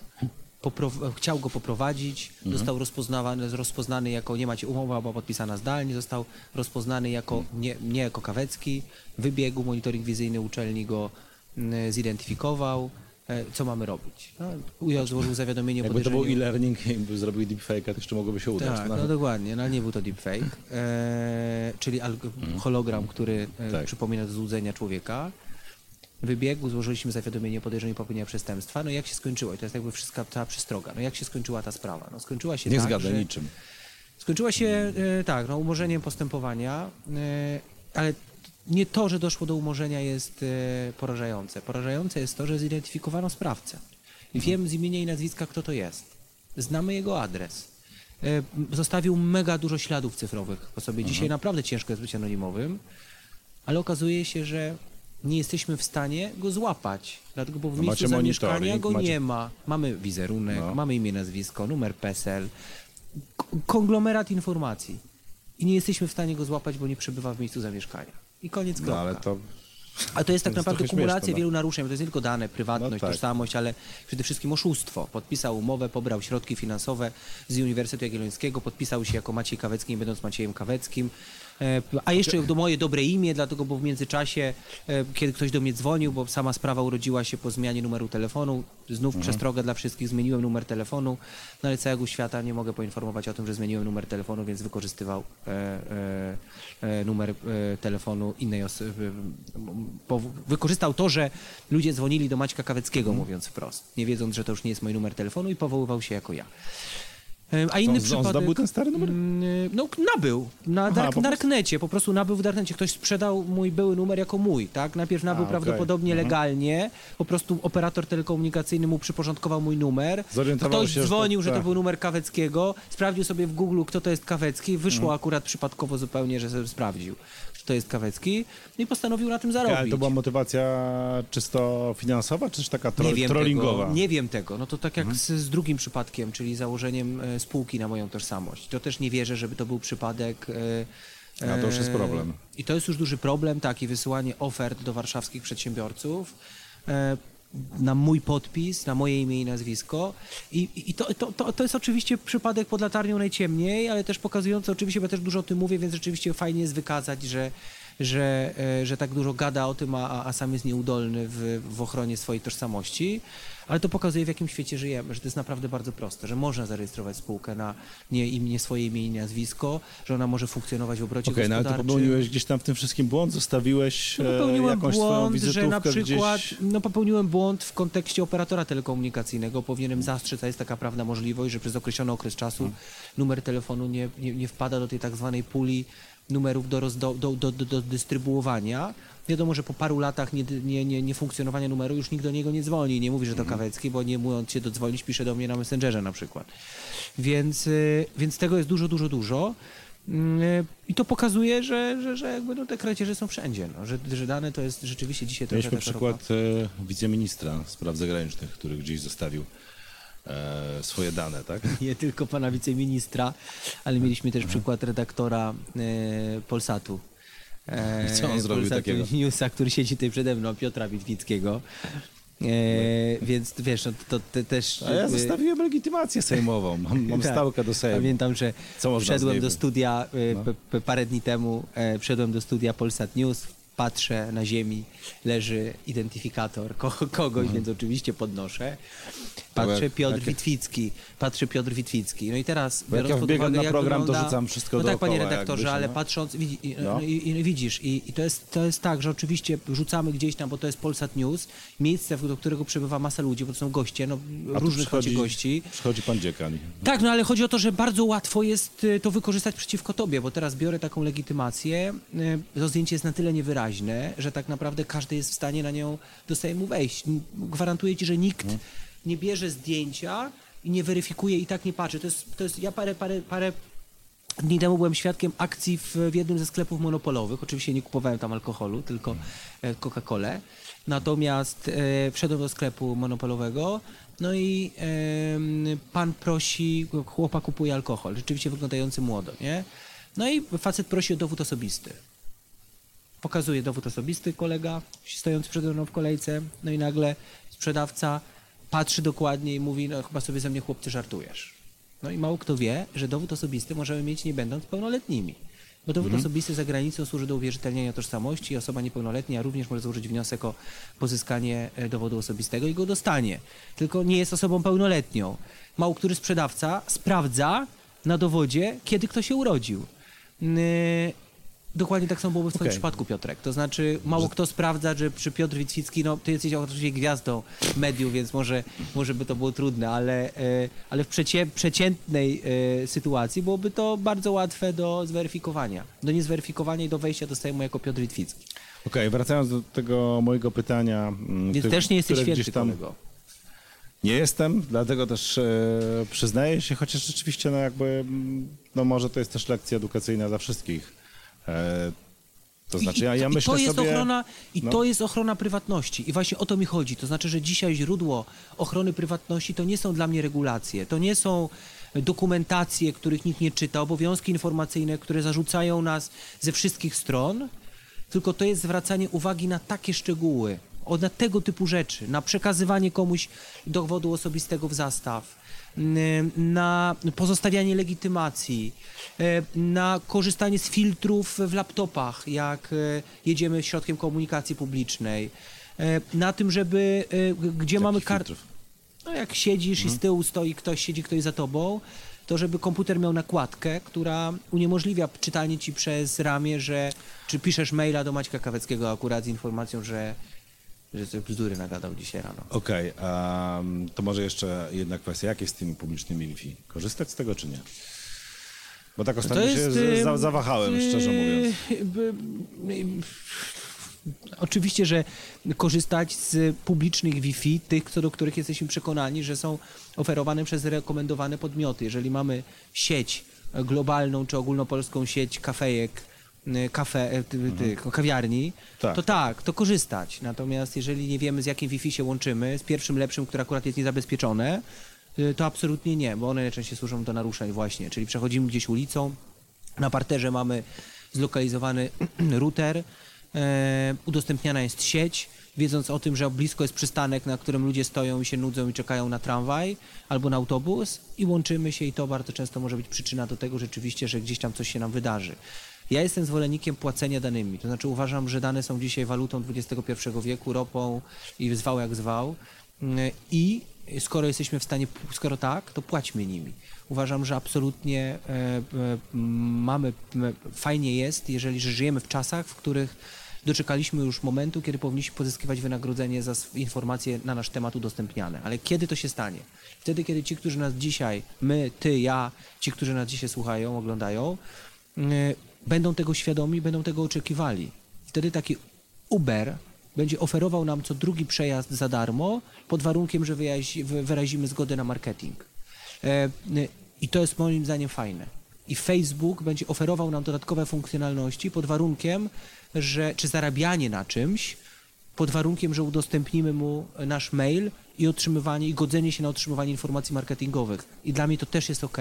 chciał go poprowadzić, został rozpoznawany, rozpoznany jako, nie macie umowa, była podpisana zdalnie, został rozpoznany jako, nie, nie jako Kawecki, wybiegł, monitoring wizyjny uczelni go mm, zidentyfikował, e, co mamy robić. No, UJ złożył zawiadomienie o Jakby to był e-learning i by zrobił deepfake, to jeszcze mogłoby się udać. Tak, no. no dokładnie, no ale nie był to deepfake, e, czyli alg- hologram, który e, Tak. przypomina złudzenia człowieka. Wybiegł, złożyliśmy zawiadomienie o podejrzeniu popełnienia przestępstwa. No i jak się skończyło? I to jest jakby wszystka cała przystroga. No jak się skończyła ta sprawa? No skończyła się Nie tak, zgadza że... niczym. Skończyła się e, tak, no, umorzeniem postępowania, e, ale nie to, że doszło do umorzenia jest e, porażające. Porażające jest to, że zidentyfikowano sprawcę. I wiem z imienia i nazwiska, kto to jest. Znamy jego adres. Zostawił mega dużo śladów cyfrowych po sobie. Dzisiaj naprawdę ciężko jest być anonimowym, ale okazuje się, że nie jesteśmy w stanie go złapać. Dlatego, bo w No miejscu zamieszkania go macie- nie ma. Mamy wizerunek, No. mamy imię, nazwisko, numer PESEL, konglomerat informacji. I nie jesteśmy w stanie go złapać, bo nie przebywa w miejscu zamieszkania. I koniec No kropka. ale to A to jest tak To jest naprawdę kumulacja śmieszne, no. wielu naruszeń, bo to jest nie tylko dane, prywatność, No tak. tożsamość, ale przede wszystkim oszustwo. Podpisał umowę, pobrał środki finansowe z Uniwersytetu Jagiellońskiego, podpisał się jako Maciej Kawecki, nie będąc Maciejem Kaweckim. E, A jeszcze do moje dobre imię, dlatego, bo w międzyczasie, e, kiedy ktoś do mnie dzwonił, bo sama sprawa urodziła się po zmianie numeru telefonu, znów Mhm. przestrogę dla wszystkich, zmieniłem numer telefonu, no ale całego świata nie mogę poinformować o tym, że zmieniłem numer telefonu, więc wykorzystywał e, e, e, numer e, telefonu innej osoby. Wykorzystał to, że ludzie dzwonili do Maćka Kaweckiego, Mhm. mówiąc wprost, nie wiedząc, że to już nie jest mój numer telefonu i powoływał się jako ja. A inny on, on przypadek... zdobył ten stary numer? Mm, No, nabył. Na Aha, dark, po Darknecie, po prostu nabył w Darknecie. Ktoś sprzedał mój były numer jako mój, tak? Najpierw nabył A, okej. prawdopodobnie Mhm. legalnie, po prostu operator telekomunikacyjny mu przyporządkował mój numer. Ktoś się, że to- dzwonił, że to, tak. był numer Kaweckiego, sprawdził sobie w Google, kto to jest Kawecki, wyszło Mhm. akurat przypadkowo zupełnie, że sobie sprawdził, że to jest Kawecki i postanowił na tym zarobić. Ale to była motywacja czysto finansowa, czy też taka tro- nie wiem trollingowa? Tego, nie wiem tego. No to tak Mhm. jak z, z drugim przypadkiem, czyli założeniem e, spółki na moją tożsamość. To też nie wierzę, żeby to był przypadek. e, A to już jest e, problem. I to jest już duży problem, tak, i wysyłanie ofert do warszawskich przedsiębiorców. e, Na mój podpis, na moje imię i nazwisko. I, i to, to, to, to jest oczywiście przypadek pod latarnią najciemniej, ale też pokazujący, oczywiście, bo ja też dużo o tym mówię, więc rzeczywiście fajnie jest wykazać, że, że, że tak dużo gada o tym, a, a- a sam jest nieudolny w, w ochronie swojej tożsamości. Ale to pokazuje, w jakim świecie żyjemy, że to jest naprawdę bardzo proste, że można zarejestrować spółkę na nie, im, nie swoje imię i nazwisko, że ona może funkcjonować w obrocie Okej, no ale to gospodarczym. popełniłeś gdzieś tam w tym wszystkim błąd, zostawiłeś No, e, popełniłem jakąś błąd, że na przykład, gdzieś... no popełniłem błąd w kontekście operatora telekomunikacyjnego. Powinienem zastrzec, a jest taka prawna możliwość, że przez określony okres czasu Hmm. numer telefonu nie, nie, nie wpada do tej tak zwanej puli numerów do, roz, do, do, do, do, do dystrybuowania. Wiadomo, że po paru latach nie, nie, nie, nie funkcjonowania numeru już nikt do niego nie dzwoni. Nie mówi, że to Hmm. Kawecki, bo nie mówiąc się dodzwonić, pisze do mnie na Messengerze na przykład. Więc, y, więc tego jest dużo, dużo, dużo. Mm, I to pokazuje, że, że, że jakby no te kradzieże są wszędzie, no, że, że dane to jest rzeczywiście dzisiaj trochę Mieliśmy przykład e, wiceministra spraw zagranicznych, który gdzieś zostawił e, swoje dane, tak? Nie tylko pana wiceministra, ale mieliśmy też przykład redaktora e, Polsatu. E, I co on zrobił Polsatu takiego? Newsa, który siedzi tutaj przede mną, Piotra Witwickiego. E, więc wiesz, no, to, też... A ja e, zostawiłem legitymację sejmową, mam, mam Tak. stałkę do Sejmu. Pamiętam, że wszedłem do studia e, No. parę dni temu, e, wszedłem do studia Polsat News, patrzę na ziemi, leży identyfikator ko kogoś, więc oczywiście podnoszę. Patrzę Mhm. jak- Piotr jak- Witwicki, patrzę Piotr Witwicki. No i teraz jak biorąc ja pod uwagę, na program, to wygląda... rzucam wszystko No tak, panie redaktorze, jakby się, ale no. patrząc, widzi, No. i, i widzisz, i, i to, jest, to jest tak, że oczywiście rzucamy gdzieś tam, bo to jest Polsat News, miejsce, do którego przybywa masa ludzi, bo to są goście, no, A różnych przychodzi- gości. Przychodzi pan dziekan. Tak, no ale chodzi o to, że bardzo łatwo jest y, to wykorzystać przeciwko tobie, bo teraz biorę taką legitymację, y, to zdjęcie jest na tyle niewyraźne, że tak naprawdę każdy jest w stanie na nią do Sejmu wejść. Gwarantuję ci, że nikt Mhm. nie bierze zdjęcia i nie weryfikuje i tak nie patrzy. To jest, to jest ja parę, parę, parę dni temu byłem świadkiem akcji w, w jednym ze sklepów monopolowych. Oczywiście nie kupowałem tam alkoholu, tylko e, Coca-Colę. Natomiast e, wszedłem do sklepu monopolowego, no i em, pan prosi, chłopak kupuje alkohol, rzeczywiście wyglądający młodo, nie? No i facet prosi o dowód osobisty. Pokazuje dowód osobisty kolega stojący przede mną w kolejce, no i nagle sprzedawca patrzy dokładnie i mówi, no chyba sobie ze mnie chłopcy żartujesz. No i mało kto wie, że dowód osobisty możemy mieć nie będąc pełnoletnimi. Bo dowód osobisty za granicą służy do uwierzytelniania tożsamości i osoba niepełnoletnia również może złożyć wniosek o pozyskanie e, dowodu osobistego i go dostanie. Tylko nie jest osobą pełnoletnią. Mało który sprzedawca sprawdza na dowodzie, kiedy kto się urodził. Dokładnie tak samo byłoby w twoim Okej. przypadku, Piotrek. To znaczy, mało kto sprawdza, że przy Piotr Witwicki, no ty jesteś oczywiście gwiazdą mediów, więc może, może by to było trudne, ale, e, ale w przecie, przeciętnej e, sytuacji byłoby to bardzo łatwe do zweryfikowania. Do niezweryfikowania i do wejścia do Sejmu jako Piotr Witwicki. Okej, wracając do tego mojego pytania. mm, Więc które- też nie jesteś święty, tam kolego. Nie jestem, dlatego też e, przyznaję się, chociaż rzeczywiście no jakby, mm, no może to jest też lekcja edukacyjna dla wszystkich. E, to znaczy ja, ja I, myślę to jest sobie... ochrona I no. to jest ochrona prywatności. I właśnie o to mi chodzi. To znaczy, że dzisiaj źródło ochrony prywatności to nie są dla mnie regulacje, to nie są dokumentacje, których nikt nie czyta, obowiązki informacyjne, które zarzucają nas ze wszystkich stron, tylko to jest zwracanie uwagi na takie szczegóły, na tego typu rzeczy, na przekazywanie komuś dowodu osobistego w zastaw, na pozostawianie legitymacji, e, na korzystanie z filtrów w laptopach, jak e, jedziemy środkiem komunikacji publicznej, na tym, żeby gdzie mamy kartę. No jak siedzisz i z tyłu stoi ktoś, siedzi ktoś za tobą, to żeby komputer miał nakładkę, która uniemożliwia czytanie ci przez ramię, że czy piszesz maila do Maćka Kaweckiego akurat z informacją, że, że sobie bzdury nagadał dzisiaj rano. Okej, a, to może jeszcze jedna kwestia. Jak jest z tymi publicznymi Wi-Fi? Korzystać z tego czy nie? Bo tak ostatnio się z, za, zawahałem, szczerze mówiąc. y, by- y, Oczywiście, że korzystać z publicznych Wi-Fi, tych, co do których jesteśmy przekonani, że są oferowane przez rekomendowane podmioty. Jeżeli mamy sieć globalną czy ogólnopolską sieć kafejek, kafe, y, ty, ty, kawiarni, Mhm. Tak. to tak, to korzystać. Natomiast jeżeli nie wiemy, z jakim Wi-Fi się łączymy, z pierwszym lepszym, które akurat jest niezabezpieczone, y, to absolutnie nie, bo one najczęściej służą do naruszeń właśnie. Czyli przechodzimy gdzieś ulicą, na parterze mamy zlokalizowany router, e, udostępniana jest sieć, wiedząc o tym, że blisko jest przystanek, na którym ludzie stoją i się nudzą i czekają na tramwaj albo na autobus i łączymy się i to bardzo często może być przyczyna do tego rzeczywiście, że gdzieś tam coś się nam wydarzy. Ja jestem zwolennikiem płacenia danymi, to znaczy uważam, że dane są dzisiaj walutą XXI wieku, ropą i zwał jak zwał. Y, I skoro jesteśmy w stanie, skoro tak, to płaćmy nimi. Uważam, że absolutnie e, e, mamy, fajnie jest, jeżeli że żyjemy w czasach, w których doczekaliśmy już momentu, kiedy powinniśmy pozyskiwać wynagrodzenie za informacje na nasz temat udostępniane. Ale kiedy to się stanie? Wtedy, kiedy ci, którzy nas dzisiaj, my, ty, ja, ci, którzy nas dzisiaj słuchają, oglądają, y, będą tego świadomi, będą tego oczekiwali. Wtedy taki Uber będzie oferował nam co drugi przejazd za darmo, pod warunkiem, że wyrazimy zgodę na marketing. E, I to jest moim zdaniem fajne. I Facebook będzie oferował nam dodatkowe funkcjonalności pod warunkiem, że czy zarabianie na czymś, pod warunkiem, że udostępnimy mu nasz mail i otrzymywanie i godzenie się na otrzymywanie informacji marketingowych. I dla mnie to też jest ok,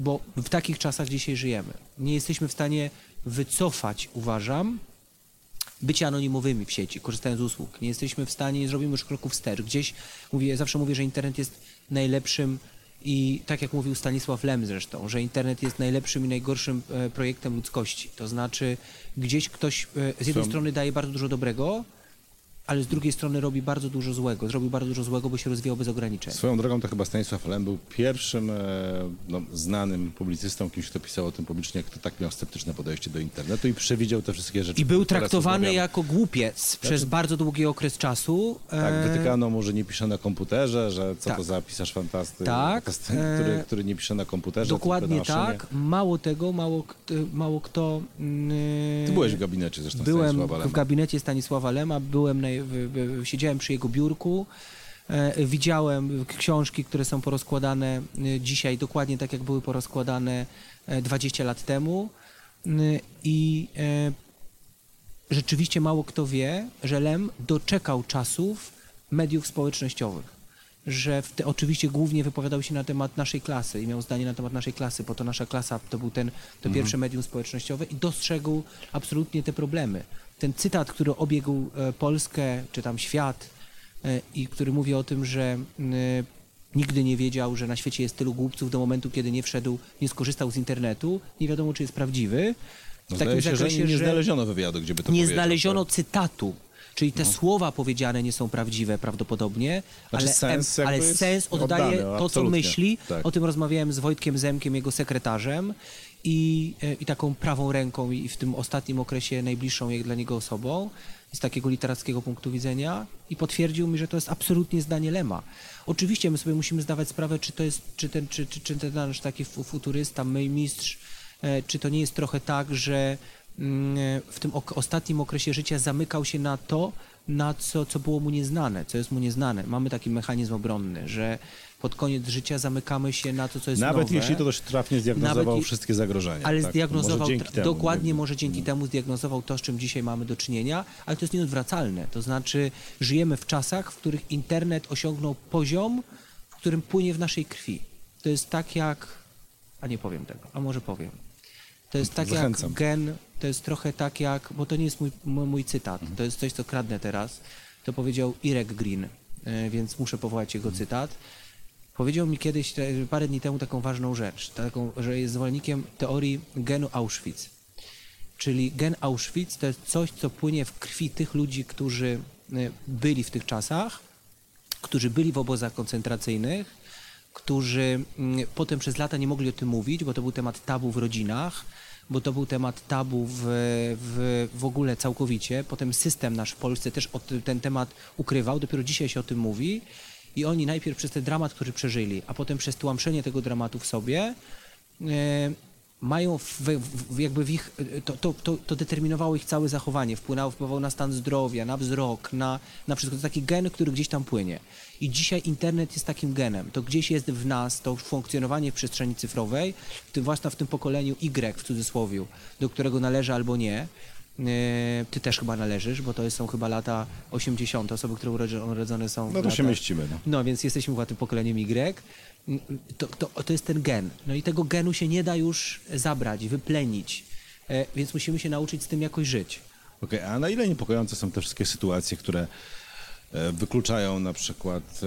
bo w takich czasach dzisiaj żyjemy. Nie jesteśmy w stanie wycofać, uważam, bycie anonimowymi w sieci, korzystając z usług. Nie jesteśmy w stanie, nie zrobimy już kroku wstecz. Gdzieś mówię, zawsze mówię, że internet jest najlepszym i tak jak mówił Stanisław Lem zresztą, że internet jest najlepszym i najgorszym e, projektem ludzkości. To znaczy gdzieś ktoś e, z jednej Są- strony daje bardzo dużo dobrego, ale z drugiej strony robi bardzo dużo złego. Zrobił bardzo dużo złego, bo się rozwijał bez ograniczeń. Swoją drogą to chyba Stanisław Lem był pierwszym e, no, znanym publicystą, kimś, kto pisał o tym publicznie, kto tak miał sceptyczne podejście do internetu i przewidział te wszystkie rzeczy. I był traktowany jako głupiec przez bardzo długi okres czasu. Tak, E, wytykano mu, że nie pisze na komputerze, że co tak. to za pisarz fantasty, Tak, e, który, który nie pisze na komputerze. Dokładnie tak. Mało tego, mało, kto- mało kto. mm, Ty byłeś w gabinecie zresztą Byłem Stanisława Lema. w gabinecie Stanisława Lema, byłem na, siedziałem przy jego biurku. E, widziałem książki, które są porozkładane e, dzisiaj dokładnie tak, jak były porozkładane e, 20 lat temu. E, I e, rzeczywiście mało kto wie, że Lem doczekał czasów mediów społecznościowych. Że te, oczywiście głównie wypowiadał się na temat naszej klasy i miał zdanie na temat naszej klasy, bo to nasza klasa to był ten, to pierwsze medium społecznościowe i dostrzegł absolutnie te problemy. Ten cytat, który obiegł e, Polskę, czy tam świat e, i który mówi o tym, że e, nigdy nie wiedział, że na świecie jest tylu głupców do momentu, kiedy nie wszedł, nie skorzystał z internetu, nie wiadomo, czy jest prawdziwy. No, zdaje się, że nie znaleziono wywiadu, gdzie by to nie powiedział, znaleziono tak? cytatu. Czyli te słowa powiedziane nie są prawdziwe prawdopodobnie, Znaczy ale, sens em, ale sens oddaje oddany, to, co myśli. Tak. O tym rozmawiałem z Wojtkiem Zemkiem, jego sekretarzem i, e, i taką prawą ręką i w tym ostatnim okresie najbliższą jak dla niego osobą z takiego literackiego punktu widzenia i potwierdził mi, że to jest absolutnie zdanie Lema. Oczywiście my sobie musimy zdawać sprawę, czy to jest, czy ten, czy, czy, czy ten nasz taki fu- futurysta, mistrz, e, czy to nie jest trochę tak, że mm, w tym ostatnim okresie życia zamykał się na to, na co, co było mu nieznane, co jest mu nieznane. Mamy taki mechanizm obronny, że pod koniec życia zamykamy się na to, co jest Nawet nowe. jeśli to dość trafnie zdiagnozował Nawet wszystkie zagrożenia. Ale tak? zdiagnozował, Może temu, dokładnie nie- może dzięki temu zdiagnozował to, z czym dzisiaj mamy do czynienia, ale to jest nieodwracalne. To znaczy żyjemy w czasach, w których internet osiągnął poziom, w którym płynie w naszej krwi. To jest tak jak, a nie powiem tego, a może powiem. To jest tak Zachęcam. jak gen, to jest trochę tak jak, bo to nie jest mój, mój, cytat, to jest coś, co kradnę teraz. To powiedział Irek Green, e, więc muszę powołać jego cytat. Powiedział mi kiedyś, parę dni temu, taką ważną rzecz, taką, że jest zwolennikiem teorii genu Auschwitz. Czyli gen Auschwitz to jest coś, co płynie w krwi tych ludzi, którzy e, byli w tych czasach, którzy byli w obozach koncentracyjnych, którzy mm, potem przez lata nie mogli o tym mówić, bo to był temat tabu w rodzinach, bo to był temat tabu w, w, w ogóle całkowicie. Potem system nasz w Polsce też ten temat ukrywał, dopiero dzisiaj się o tym mówi. I oni najpierw przez ten dramat, który przeżyli, a potem przez tłamszenie tego dramatu w sobie, e, mają w, w, jakby w ich, to, to, to, to determinowało ich całe zachowanie, wpłynęło, wpływało na stan zdrowia, na wzrok, na, na wszystko. To taki gen, który gdzieś tam płynie. I dzisiaj internet jest takim genem. To gdzieś jest w nas, to funkcjonowanie w przestrzeni cyfrowej, w tym, zwłaszcza w tym pokoleniu Y w cudzysłowie, do którego należy albo nie. E, Ty też chyba należysz, bo to są chyba lata 80. Osoby, które urodzone są No to się mieścimy. No. no więc jesteśmy chyba tym pokoleniem Y. To, to, to jest ten gen. No i tego genu się nie da już zabrać, wyplenić. E, więc musimy się nauczyć z tym jakoś żyć. Okej, a na ile niepokojące są te wszystkie sytuacje, które e, wykluczają na przykład,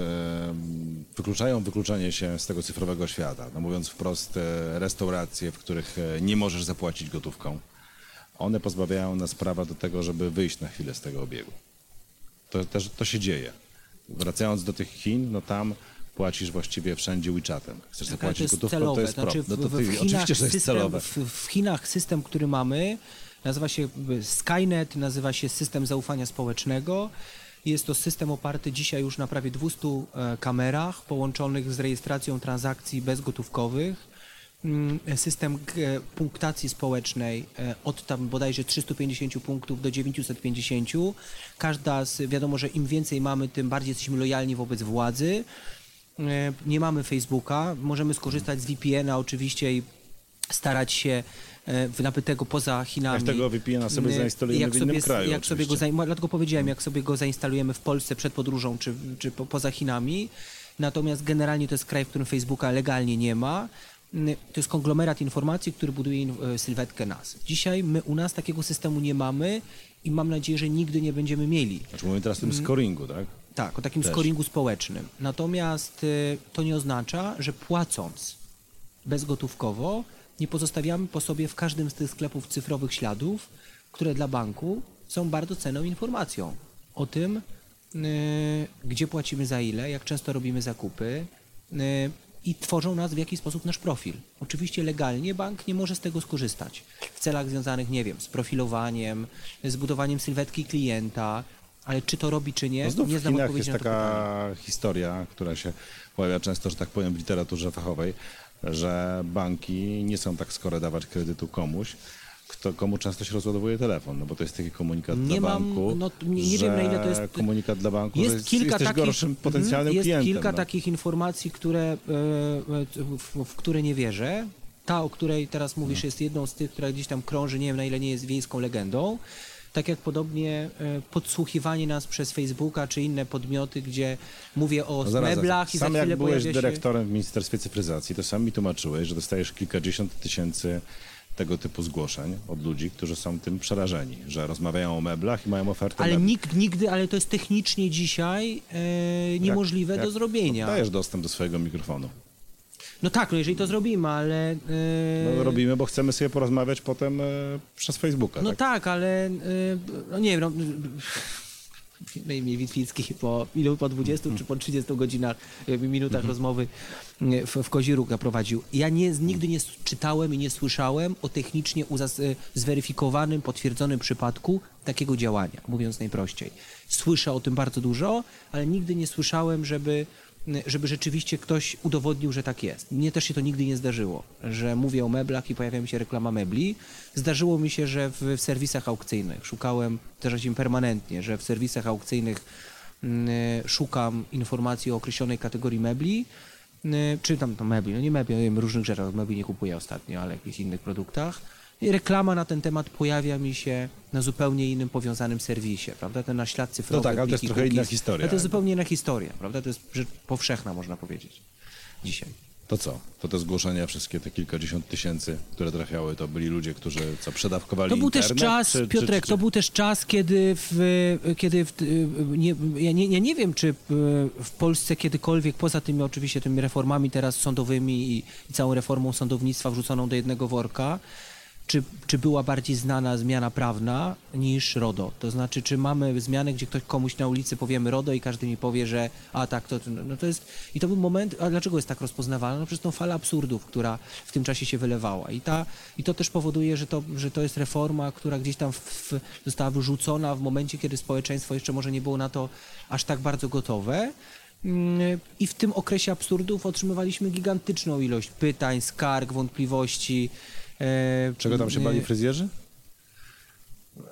wykluczają wykluczenie się z tego cyfrowego świata? No mówiąc wprost, restauracje, w których nie możesz zapłacić gotówką. One pozbawiają nas prawa do tego, żeby wyjść na chwilę z tego obiegu. To też to się dzieje. Wracając do tych Chin, no tam płacisz właściwie wszędzie WeChatem. Chcesz Tak, zapłacić gotówką, to jest znaczy, pro. No to w, ty, w Chinach oczywiście, że jest system, celowe. W, w Chinach system, który mamy, nazywa się Skynet, nazywa się system zaufania społecznego. Jest to system oparty dzisiaj już na prawie 200 e, kamerach połączonych z rejestracją transakcji bezgotówkowych. Mm, System punktacji społecznej e, od tam bodajże 350 punktów do 950. Każda z, wiadomo, że im więcej mamy, tym bardziej jesteśmy lojalni wobec władzy. E, Nie mamy Facebooka, możemy skorzystać z VPN-a oczywiście i starać się e, nabytego poza Chinami. Jak tego VPN-a sobie E, zainstalujemy jak w innym sobie, kraju Jak sobie go, dlatego powiedziałem, jak sobie go zainstalujemy w Polsce przed podróżą czy, czy po, poza Chinami. Natomiast generalnie to jest kraj, w którym Facebooka legalnie nie ma. Mm, To jest konglomerat informacji, który buduje e, sylwetkę nas. Dzisiaj my u nas takiego systemu nie mamy i mam nadzieję, że nigdy nie będziemy mieli. Znaczy mówimy teraz o Mm. tym scoringu, tak? Tak, o takim Też. scoringu społecznym. Natomiast y, to nie oznacza, że płacąc bezgotówkowo, nie pozostawiamy po sobie w każdym z tych sklepów cyfrowych śladów, które dla banku są bardzo cenną informacją o tym, gdzie płacimy za ile, jak często robimy zakupy i tworzą nas w jakiś sposób nasz profil. Oczywiście legalnie bank nie może z tego skorzystać w celach związanych, nie wiem, z profilowaniem, z budowaniem sylwetki klienta, ale czy to robi, czy nie, No nie znam odpowiedzi jest na to pytanie. taka historia, która się pojawia często, że tak powiem, w literaturze fachowej, że banki nie są tak skore dawać kredytu komuś, kto, komu często się rozładowuje telefon, no bo to jest taki komunikat Nie dla mam- banku, no, nie- nie że wiem, na ile to jest- komunikat dla banku, Jest jest, kilka jesteś takich, gorszym Mhm, potencjalnym jest klientem. kilka no. takich informacji, które, e, e, w, w które nie wierzę. Ta, o której teraz mówisz, No. jest jedną z tych, która gdzieś tam krąży, nie wiem na ile nie jest wiejską legendą. Tak jak podobnie e, podsłuchiwanie nas przez Facebooka czy inne podmioty, gdzie mówię o No zaraz, meblach i za sam chwilę jak byłeś się... dyrektorem w Ministerstwie Cyfryzacji, to sam mi tłumaczyłeś, że dostajesz kilkadziesiąt tysięcy tego typu zgłoszeń od ludzi, którzy są tym przerażeni, że rozmawiają o meblach i mają ofertę Ale mebli. nikt nigdy, ale to jest technicznie dzisiaj e, niemożliwe Jak- do zrobienia. Dajesz dostęp do swojego mikrofonu. No tak, no jeżeli to zrobimy, ale... e, No, robimy, bo chcemy sobie porozmawiać potem e, przez Facebooka. No tak? tak, ale y, no nie wiem, no, na imię Witwicki po, ilu, po 20 czy po 30 godzinach, y, minutach rozmowy y, w, w Kozi Róg naprowadził. Ja nie, nigdy nie czytałem i nie słyszałem o technicznie y, zweryfikowanym, potwierdzonym przypadku takiego działania, mówiąc najprościej. Słyszę o tym bardzo dużo, ale nigdy nie słyszałem, żeby żeby rzeczywiście ktoś udowodnił, że tak jest. Mnie też się to nigdy nie zdarzyło, że mówię o meblach i pojawia mi się reklama mebli. Zdarzyło mi się, że w, w serwisach aukcyjnych szukałem, też im permanentnie, że w serwisach aukcyjnych mm, szukam informacji o określonej kategorii mebli, mm, czy tam to mebli, no nie mebli, no nie wiem, różnych rzeczach, mebli nie kupuję ostatnio, ale jakichś innych produktach. Reklama na ten temat pojawia mi się na zupełnie innym powiązanym serwisie, prawda? Ten na ślad cyfrowy. No tak, ale to jest trochę inna cookies. historia. Ale to jest zupełnie inna historia, prawda? To jest rzecz powszechna, można powiedzieć, dzisiaj. To co? To te zgłoszenia, wszystkie te kilkadziesiąt tysięcy, które trafiały, to byli ludzie, którzy co, przedawkowali To był internet? też czas, czy, Piotrek, czy, czy, to był też czas, kiedy w, kiedy w, nie, ja, nie, ja nie wiem, czy w Polsce kiedykolwiek, poza tymi oczywiście tymi reformami teraz sądowymi i, i całą reformą sądownictwa wrzuconą do jednego worka, czy, czy była bardziej znana zmiana prawna niż RODO? To znaczy, czy mamy zmianę, gdzie ktoś komuś na ulicy powiemy RODO i każdy mi powie, że a tak, to, no to jest... I to był moment, a dlaczego jest tak rozpoznawalne? No przez tą falę absurdów, która w tym czasie się wylewała. I, ta, i to też powoduje, że to, że to jest reforma, która gdzieś tam w, została wyrzucona w momencie, kiedy społeczeństwo jeszcze może nie było na to aż tak bardzo gotowe. Mm, I w tym okresie absurdów otrzymywaliśmy gigantyczną ilość pytań, skarg, wątpliwości. E, Czego tam się bali fryzjerzy?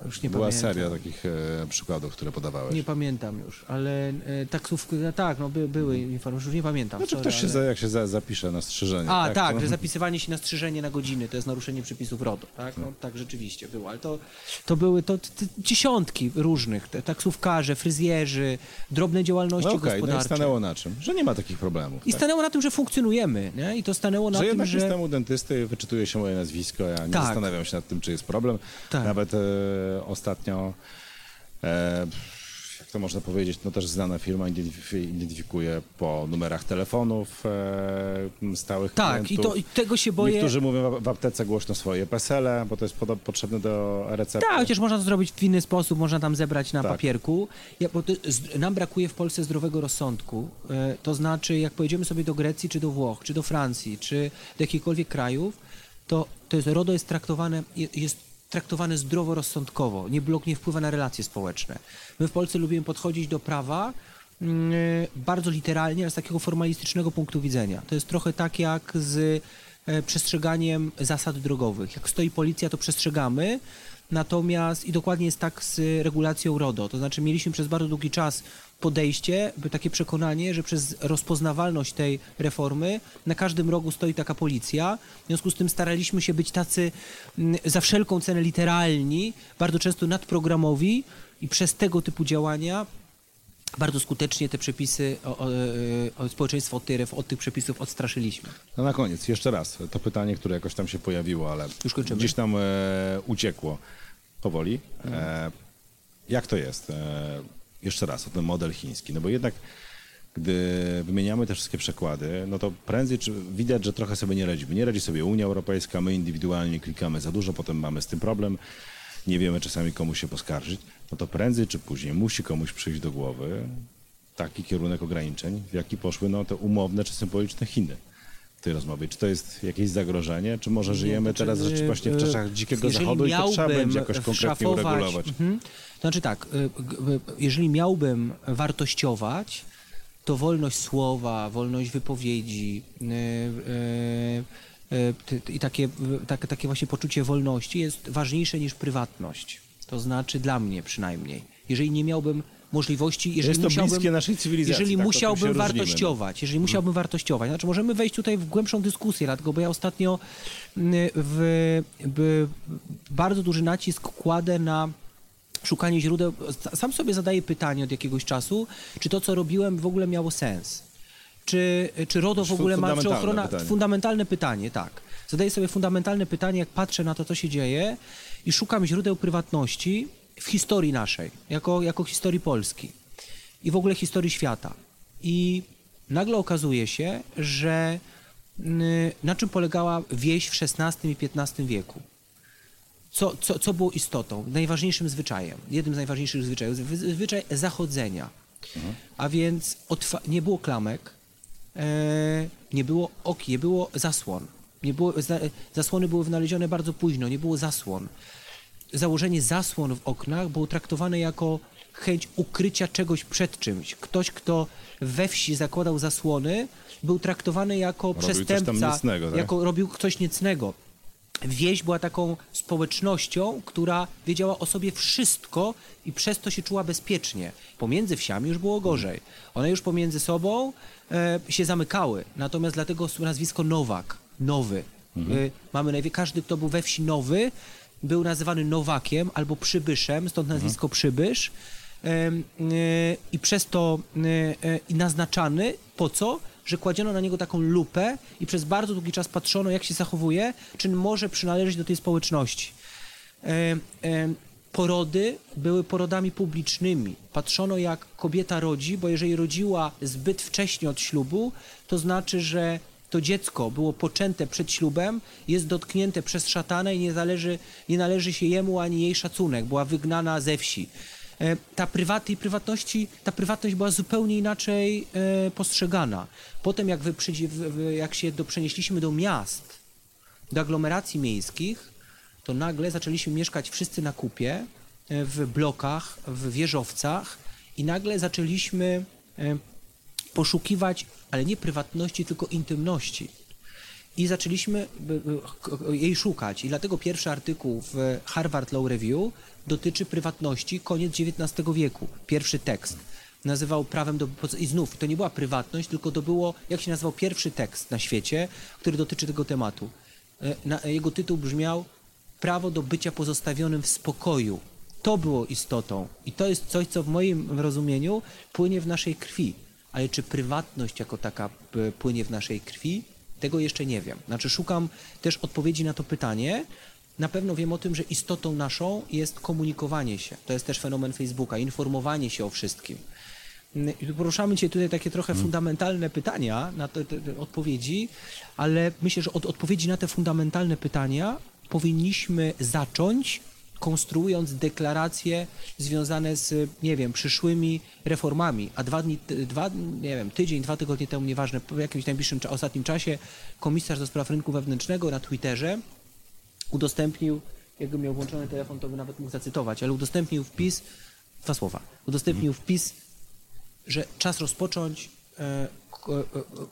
Już nie Była pamiętam. seria takich e, przykładów, które podawałeś. Nie pamiętam już, ale e, taksówki, no tak, no by, były informacje, już nie pamiętam. Znaczy sorry, ktoś się, ale- za, jak się za, zapisze na strzyżenie. A, tak, to- że zapisywanie się na strzyżenie na godziny to jest naruszenie przepisów RODO, tak? No, tak, rzeczywiście było, ale to, to były to, dziesiątki różnych, te taksówkarze, fryzjerzy, drobne działalności No okej, no i gospodarcze. stanęło na czym? Że nie ma takich problemów. I tak? stanęło na tym, że funkcjonujemy, nie? I to stanęło na Że tym, jednak że... jestem u dentysty, wyczytuje się moje nazwisko, ja nie Tak. zastanawiam się nad tym, czy jest problem. Tak. Nawet e, ostatnio e, jak to można powiedzieć, no też znana firma identyfi- identyfikuje po numerach telefonów e, stałych Tak, i, klientów. to, i tego się boję. Niektórzy mówią w aptece głośno swoje PESEL-e, bo to jest poda- potrzebne do recepty. Tak, chociaż można to zrobić w inny sposób, można tam zebrać na Tak. papierku. Ja, bo to, z, nam brakuje w Polsce zdrowego rozsądku. E, to znaczy, jak pojedziemy sobie do Grecji, czy do Włoch, czy do Francji, czy do jakichkolwiek krajów, to, to jest, RODO jest traktowane, je- jest traktowane zdroworozsądkowo, nie blok nie wpływa na relacje społeczne. My w Polsce lubimy podchodzić do prawa mm, bardzo literalnie, ale z takiego formalistycznego punktu widzenia. To jest trochę tak jak z e, przestrzeganiem zasad drogowych. Jak stoi policja, to przestrzegamy, natomiast i dokładnie jest tak z regulacją RODO. To znaczy mieliśmy przez bardzo długi czas podejście, by takie przekonanie, że przez rozpoznawalność tej reformy na każdym rogu stoi taka policja. W związku z tym staraliśmy się być tacy mm, za wszelką cenę literalni, bardzo często nadprogramowi i przez tego typu działania bardzo skutecznie te przepisy o, o, o społeczeństwo od, tej, od tych przepisów odstraszyliśmy. No na koniec, jeszcze raz, to pytanie, które jakoś tam się pojawiło, ale Już kończymy. gdzieś tam e, uciekło powoli. E, jak to jest? E, jeszcze raz, o ten model chiński. No bo jednak, gdy wymieniamy te wszystkie przekłady, no to prędzej czy widać, że trochę sobie nie radzimy. Nie radzi sobie Unia Europejska, my indywidualnie klikamy za dużo, potem mamy z tym problem, nie wiemy czasami komu się poskarżyć. No to prędzej czy później musi komuś przyjść do głowy taki kierunek ograniczeń, w jaki poszły no, te umowne czy symboliczne Chiny tej rozmowie. Czy to jest jakieś zagrożenie, czy może żyjemy znaczy, teraz y, właśnie w czasach dzikiego jeżeli zachodu i to trzeba będzie jakoś konkretnie uregulować? Mhm. Znaczy tak, y, jeżeli miałbym wartościować, to wolność słowa, wolność wypowiedzi i takie, takie, takie właśnie poczucie wolności jest ważniejsze niż prywatność. To znaczy dla mnie przynajmniej. Jeżeli nie miałbym możliwości, jeżeli Jest to musiałbym, bliskie naszej cywilizacji, jeżeli tak, musiałbym wartościować, jeżeli musiałbym wartościować, znaczy możemy wejść tutaj w głębszą dyskusję, dlatego bo ja ostatnio mm, w, w bardzo duży nacisk kładę na szukanie źródeł. Sam sobie zadaję pytanie od jakiegoś czasu, czy to, co robiłem, w ogóle miało sens. Czy, czy RODO w ogóle ma, czy ochrona... pytanie. Fundamentalne pytanie, tak. Zadaję sobie fundamentalne pytanie, jak patrzę na to, co się dzieje i szukam źródeł prywatności w historii naszej, jako, jako historii Polski i w ogóle historii świata. I nagle okazuje się, że mm, na czym polegała wieś w XVI i XV wieku? Co, co, co było istotą, najważniejszym zwyczajem, jednym z najważniejszych zwyczajów, zwy- zwyczaj zachodzenia. A więc nie było klamek, e, nie było oki, nie było zasłon. Nie było, za, zasłony były wynalezione bardzo późno, nie było zasłon. Założenie zasłon w oknach było traktowane jako chęć ukrycia czegoś przed czymś. Ktoś, kto we wsi zakładał zasłony, był traktowany jako Robił przestępca, niecnego, tak? jako robił coś niecnego. Wieś była taką społecznością, która wiedziała o sobie wszystko i przez to się czuła bezpiecznie. Pomiędzy wsiami już było gorzej. One już pomiędzy sobą e, się zamykały. Natomiast dlatego nazwisko Nowak, nowy. E, mamy najwie- każdy, kto był we wsi nowy, był nazywany Nowakiem albo Przybyszem, stąd nazwisko Przybysz. Em, e, I przez to e, e, i naznaczany po co? Że kładziono na niego taką lupę i przez bardzo długi czas patrzono, jak się zachowuje, czy może przynależeć do tej społeczności. Porody były porodami publicznymi. Patrzono, jak kobieta rodzi, bo jeżeli rodziła zbyt wcześnie od ślubu, to znaczy, że to dziecko było poczęte przed ślubem, jest dotknięte przez szatana i nie, zależy, nie należy się jemu ani jej szacunek. Była wygnana ze wsi. E, Ta prywat, tej prywatności, ta prywatność była zupełnie inaczej e, postrzegana. Potem, jak, wy, jak się do, przenieśliśmy do miast, do aglomeracji miejskich, to nagle zaczęliśmy mieszkać wszyscy na kupie, e, w blokach, w wieżowcach i nagle zaczęliśmy poszukiwać, ale nie prywatności, tylko intymności. I zaczęliśmy jej szukać. I dlatego pierwszy artykuł w Harvard Law Review dotyczy prywatności koniec XIX wieku. Pierwszy tekst nazywał prawem do... I znów, to nie była prywatność, tylko to było, jak się nazywał pierwszy tekst na świecie, który dotyczy tego tematu. E, jego tytuł brzmiał Prawo do bycia pozostawionym w spokoju. To było istotą. I to jest coś, co w moim rozumieniu płynie w naszej krwi. Ale czy prywatność jako taka p- płynie w naszej krwi? Tego jeszcze nie wiem. Znaczy szukam też odpowiedzi na to pytanie na pewno wiem o tym, że istotą naszą jest komunikowanie się. To jest też fenomen Facebooka, informowanie się o wszystkim. Mm, Poruszamy Cię tutaj takie trochę fundamentalne pytania, na te, te, te odpowiedzi, ale myślę, że od odpowiedzi na te fundamentalne pytania powinniśmy zacząć konstruując deklaracje związane z, nie wiem, przyszłymi reformami, a dwa dni, dwa, nie wiem, tydzień, dwa tygodnie temu, nieważne, w jakimś najbliższym, ostatnim czasie, komisarz do spraw rynku wewnętrznego na Twitterze udostępnił, jakby miał włączony telefon, to by nawet mógł zacytować, ale udostępnił wpis, dwa słowa, udostępnił wpis, że czas rozpocząć e, e,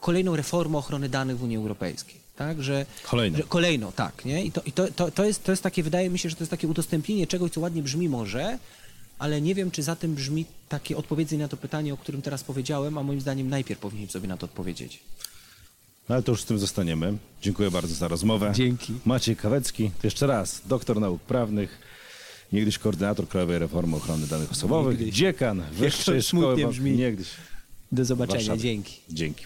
kolejną reformę ochrony danych w Unii Europejskiej. Tak, że, Kolejną. że kolejną, tak, nie? I, to, i to, to, to, jest, to jest takie, wydaje mi się, że to jest takie udostępnienie czegoś, co ładnie brzmi może, ale nie wiem, czy za tym brzmi takie odpowiedzenie na to pytanie, o którym teraz powiedziałem, a moim zdaniem najpierw powinniśmy sobie na to odpowiedzieć. No ale to już z tym zostaniemy. Dziękuję bardzo za rozmowę. Dzięki. Maciej Kawecki, jeszcze raz, doktor nauk prawnych, niegdyś koordynator Krajowej Reformy Ochrony Danych Osobowych, Niegdyś. dziekan Wyższej Szkoły... brzmi. Niegdyś. Do zobaczenia, Warszawy. dzięki. Dzięki.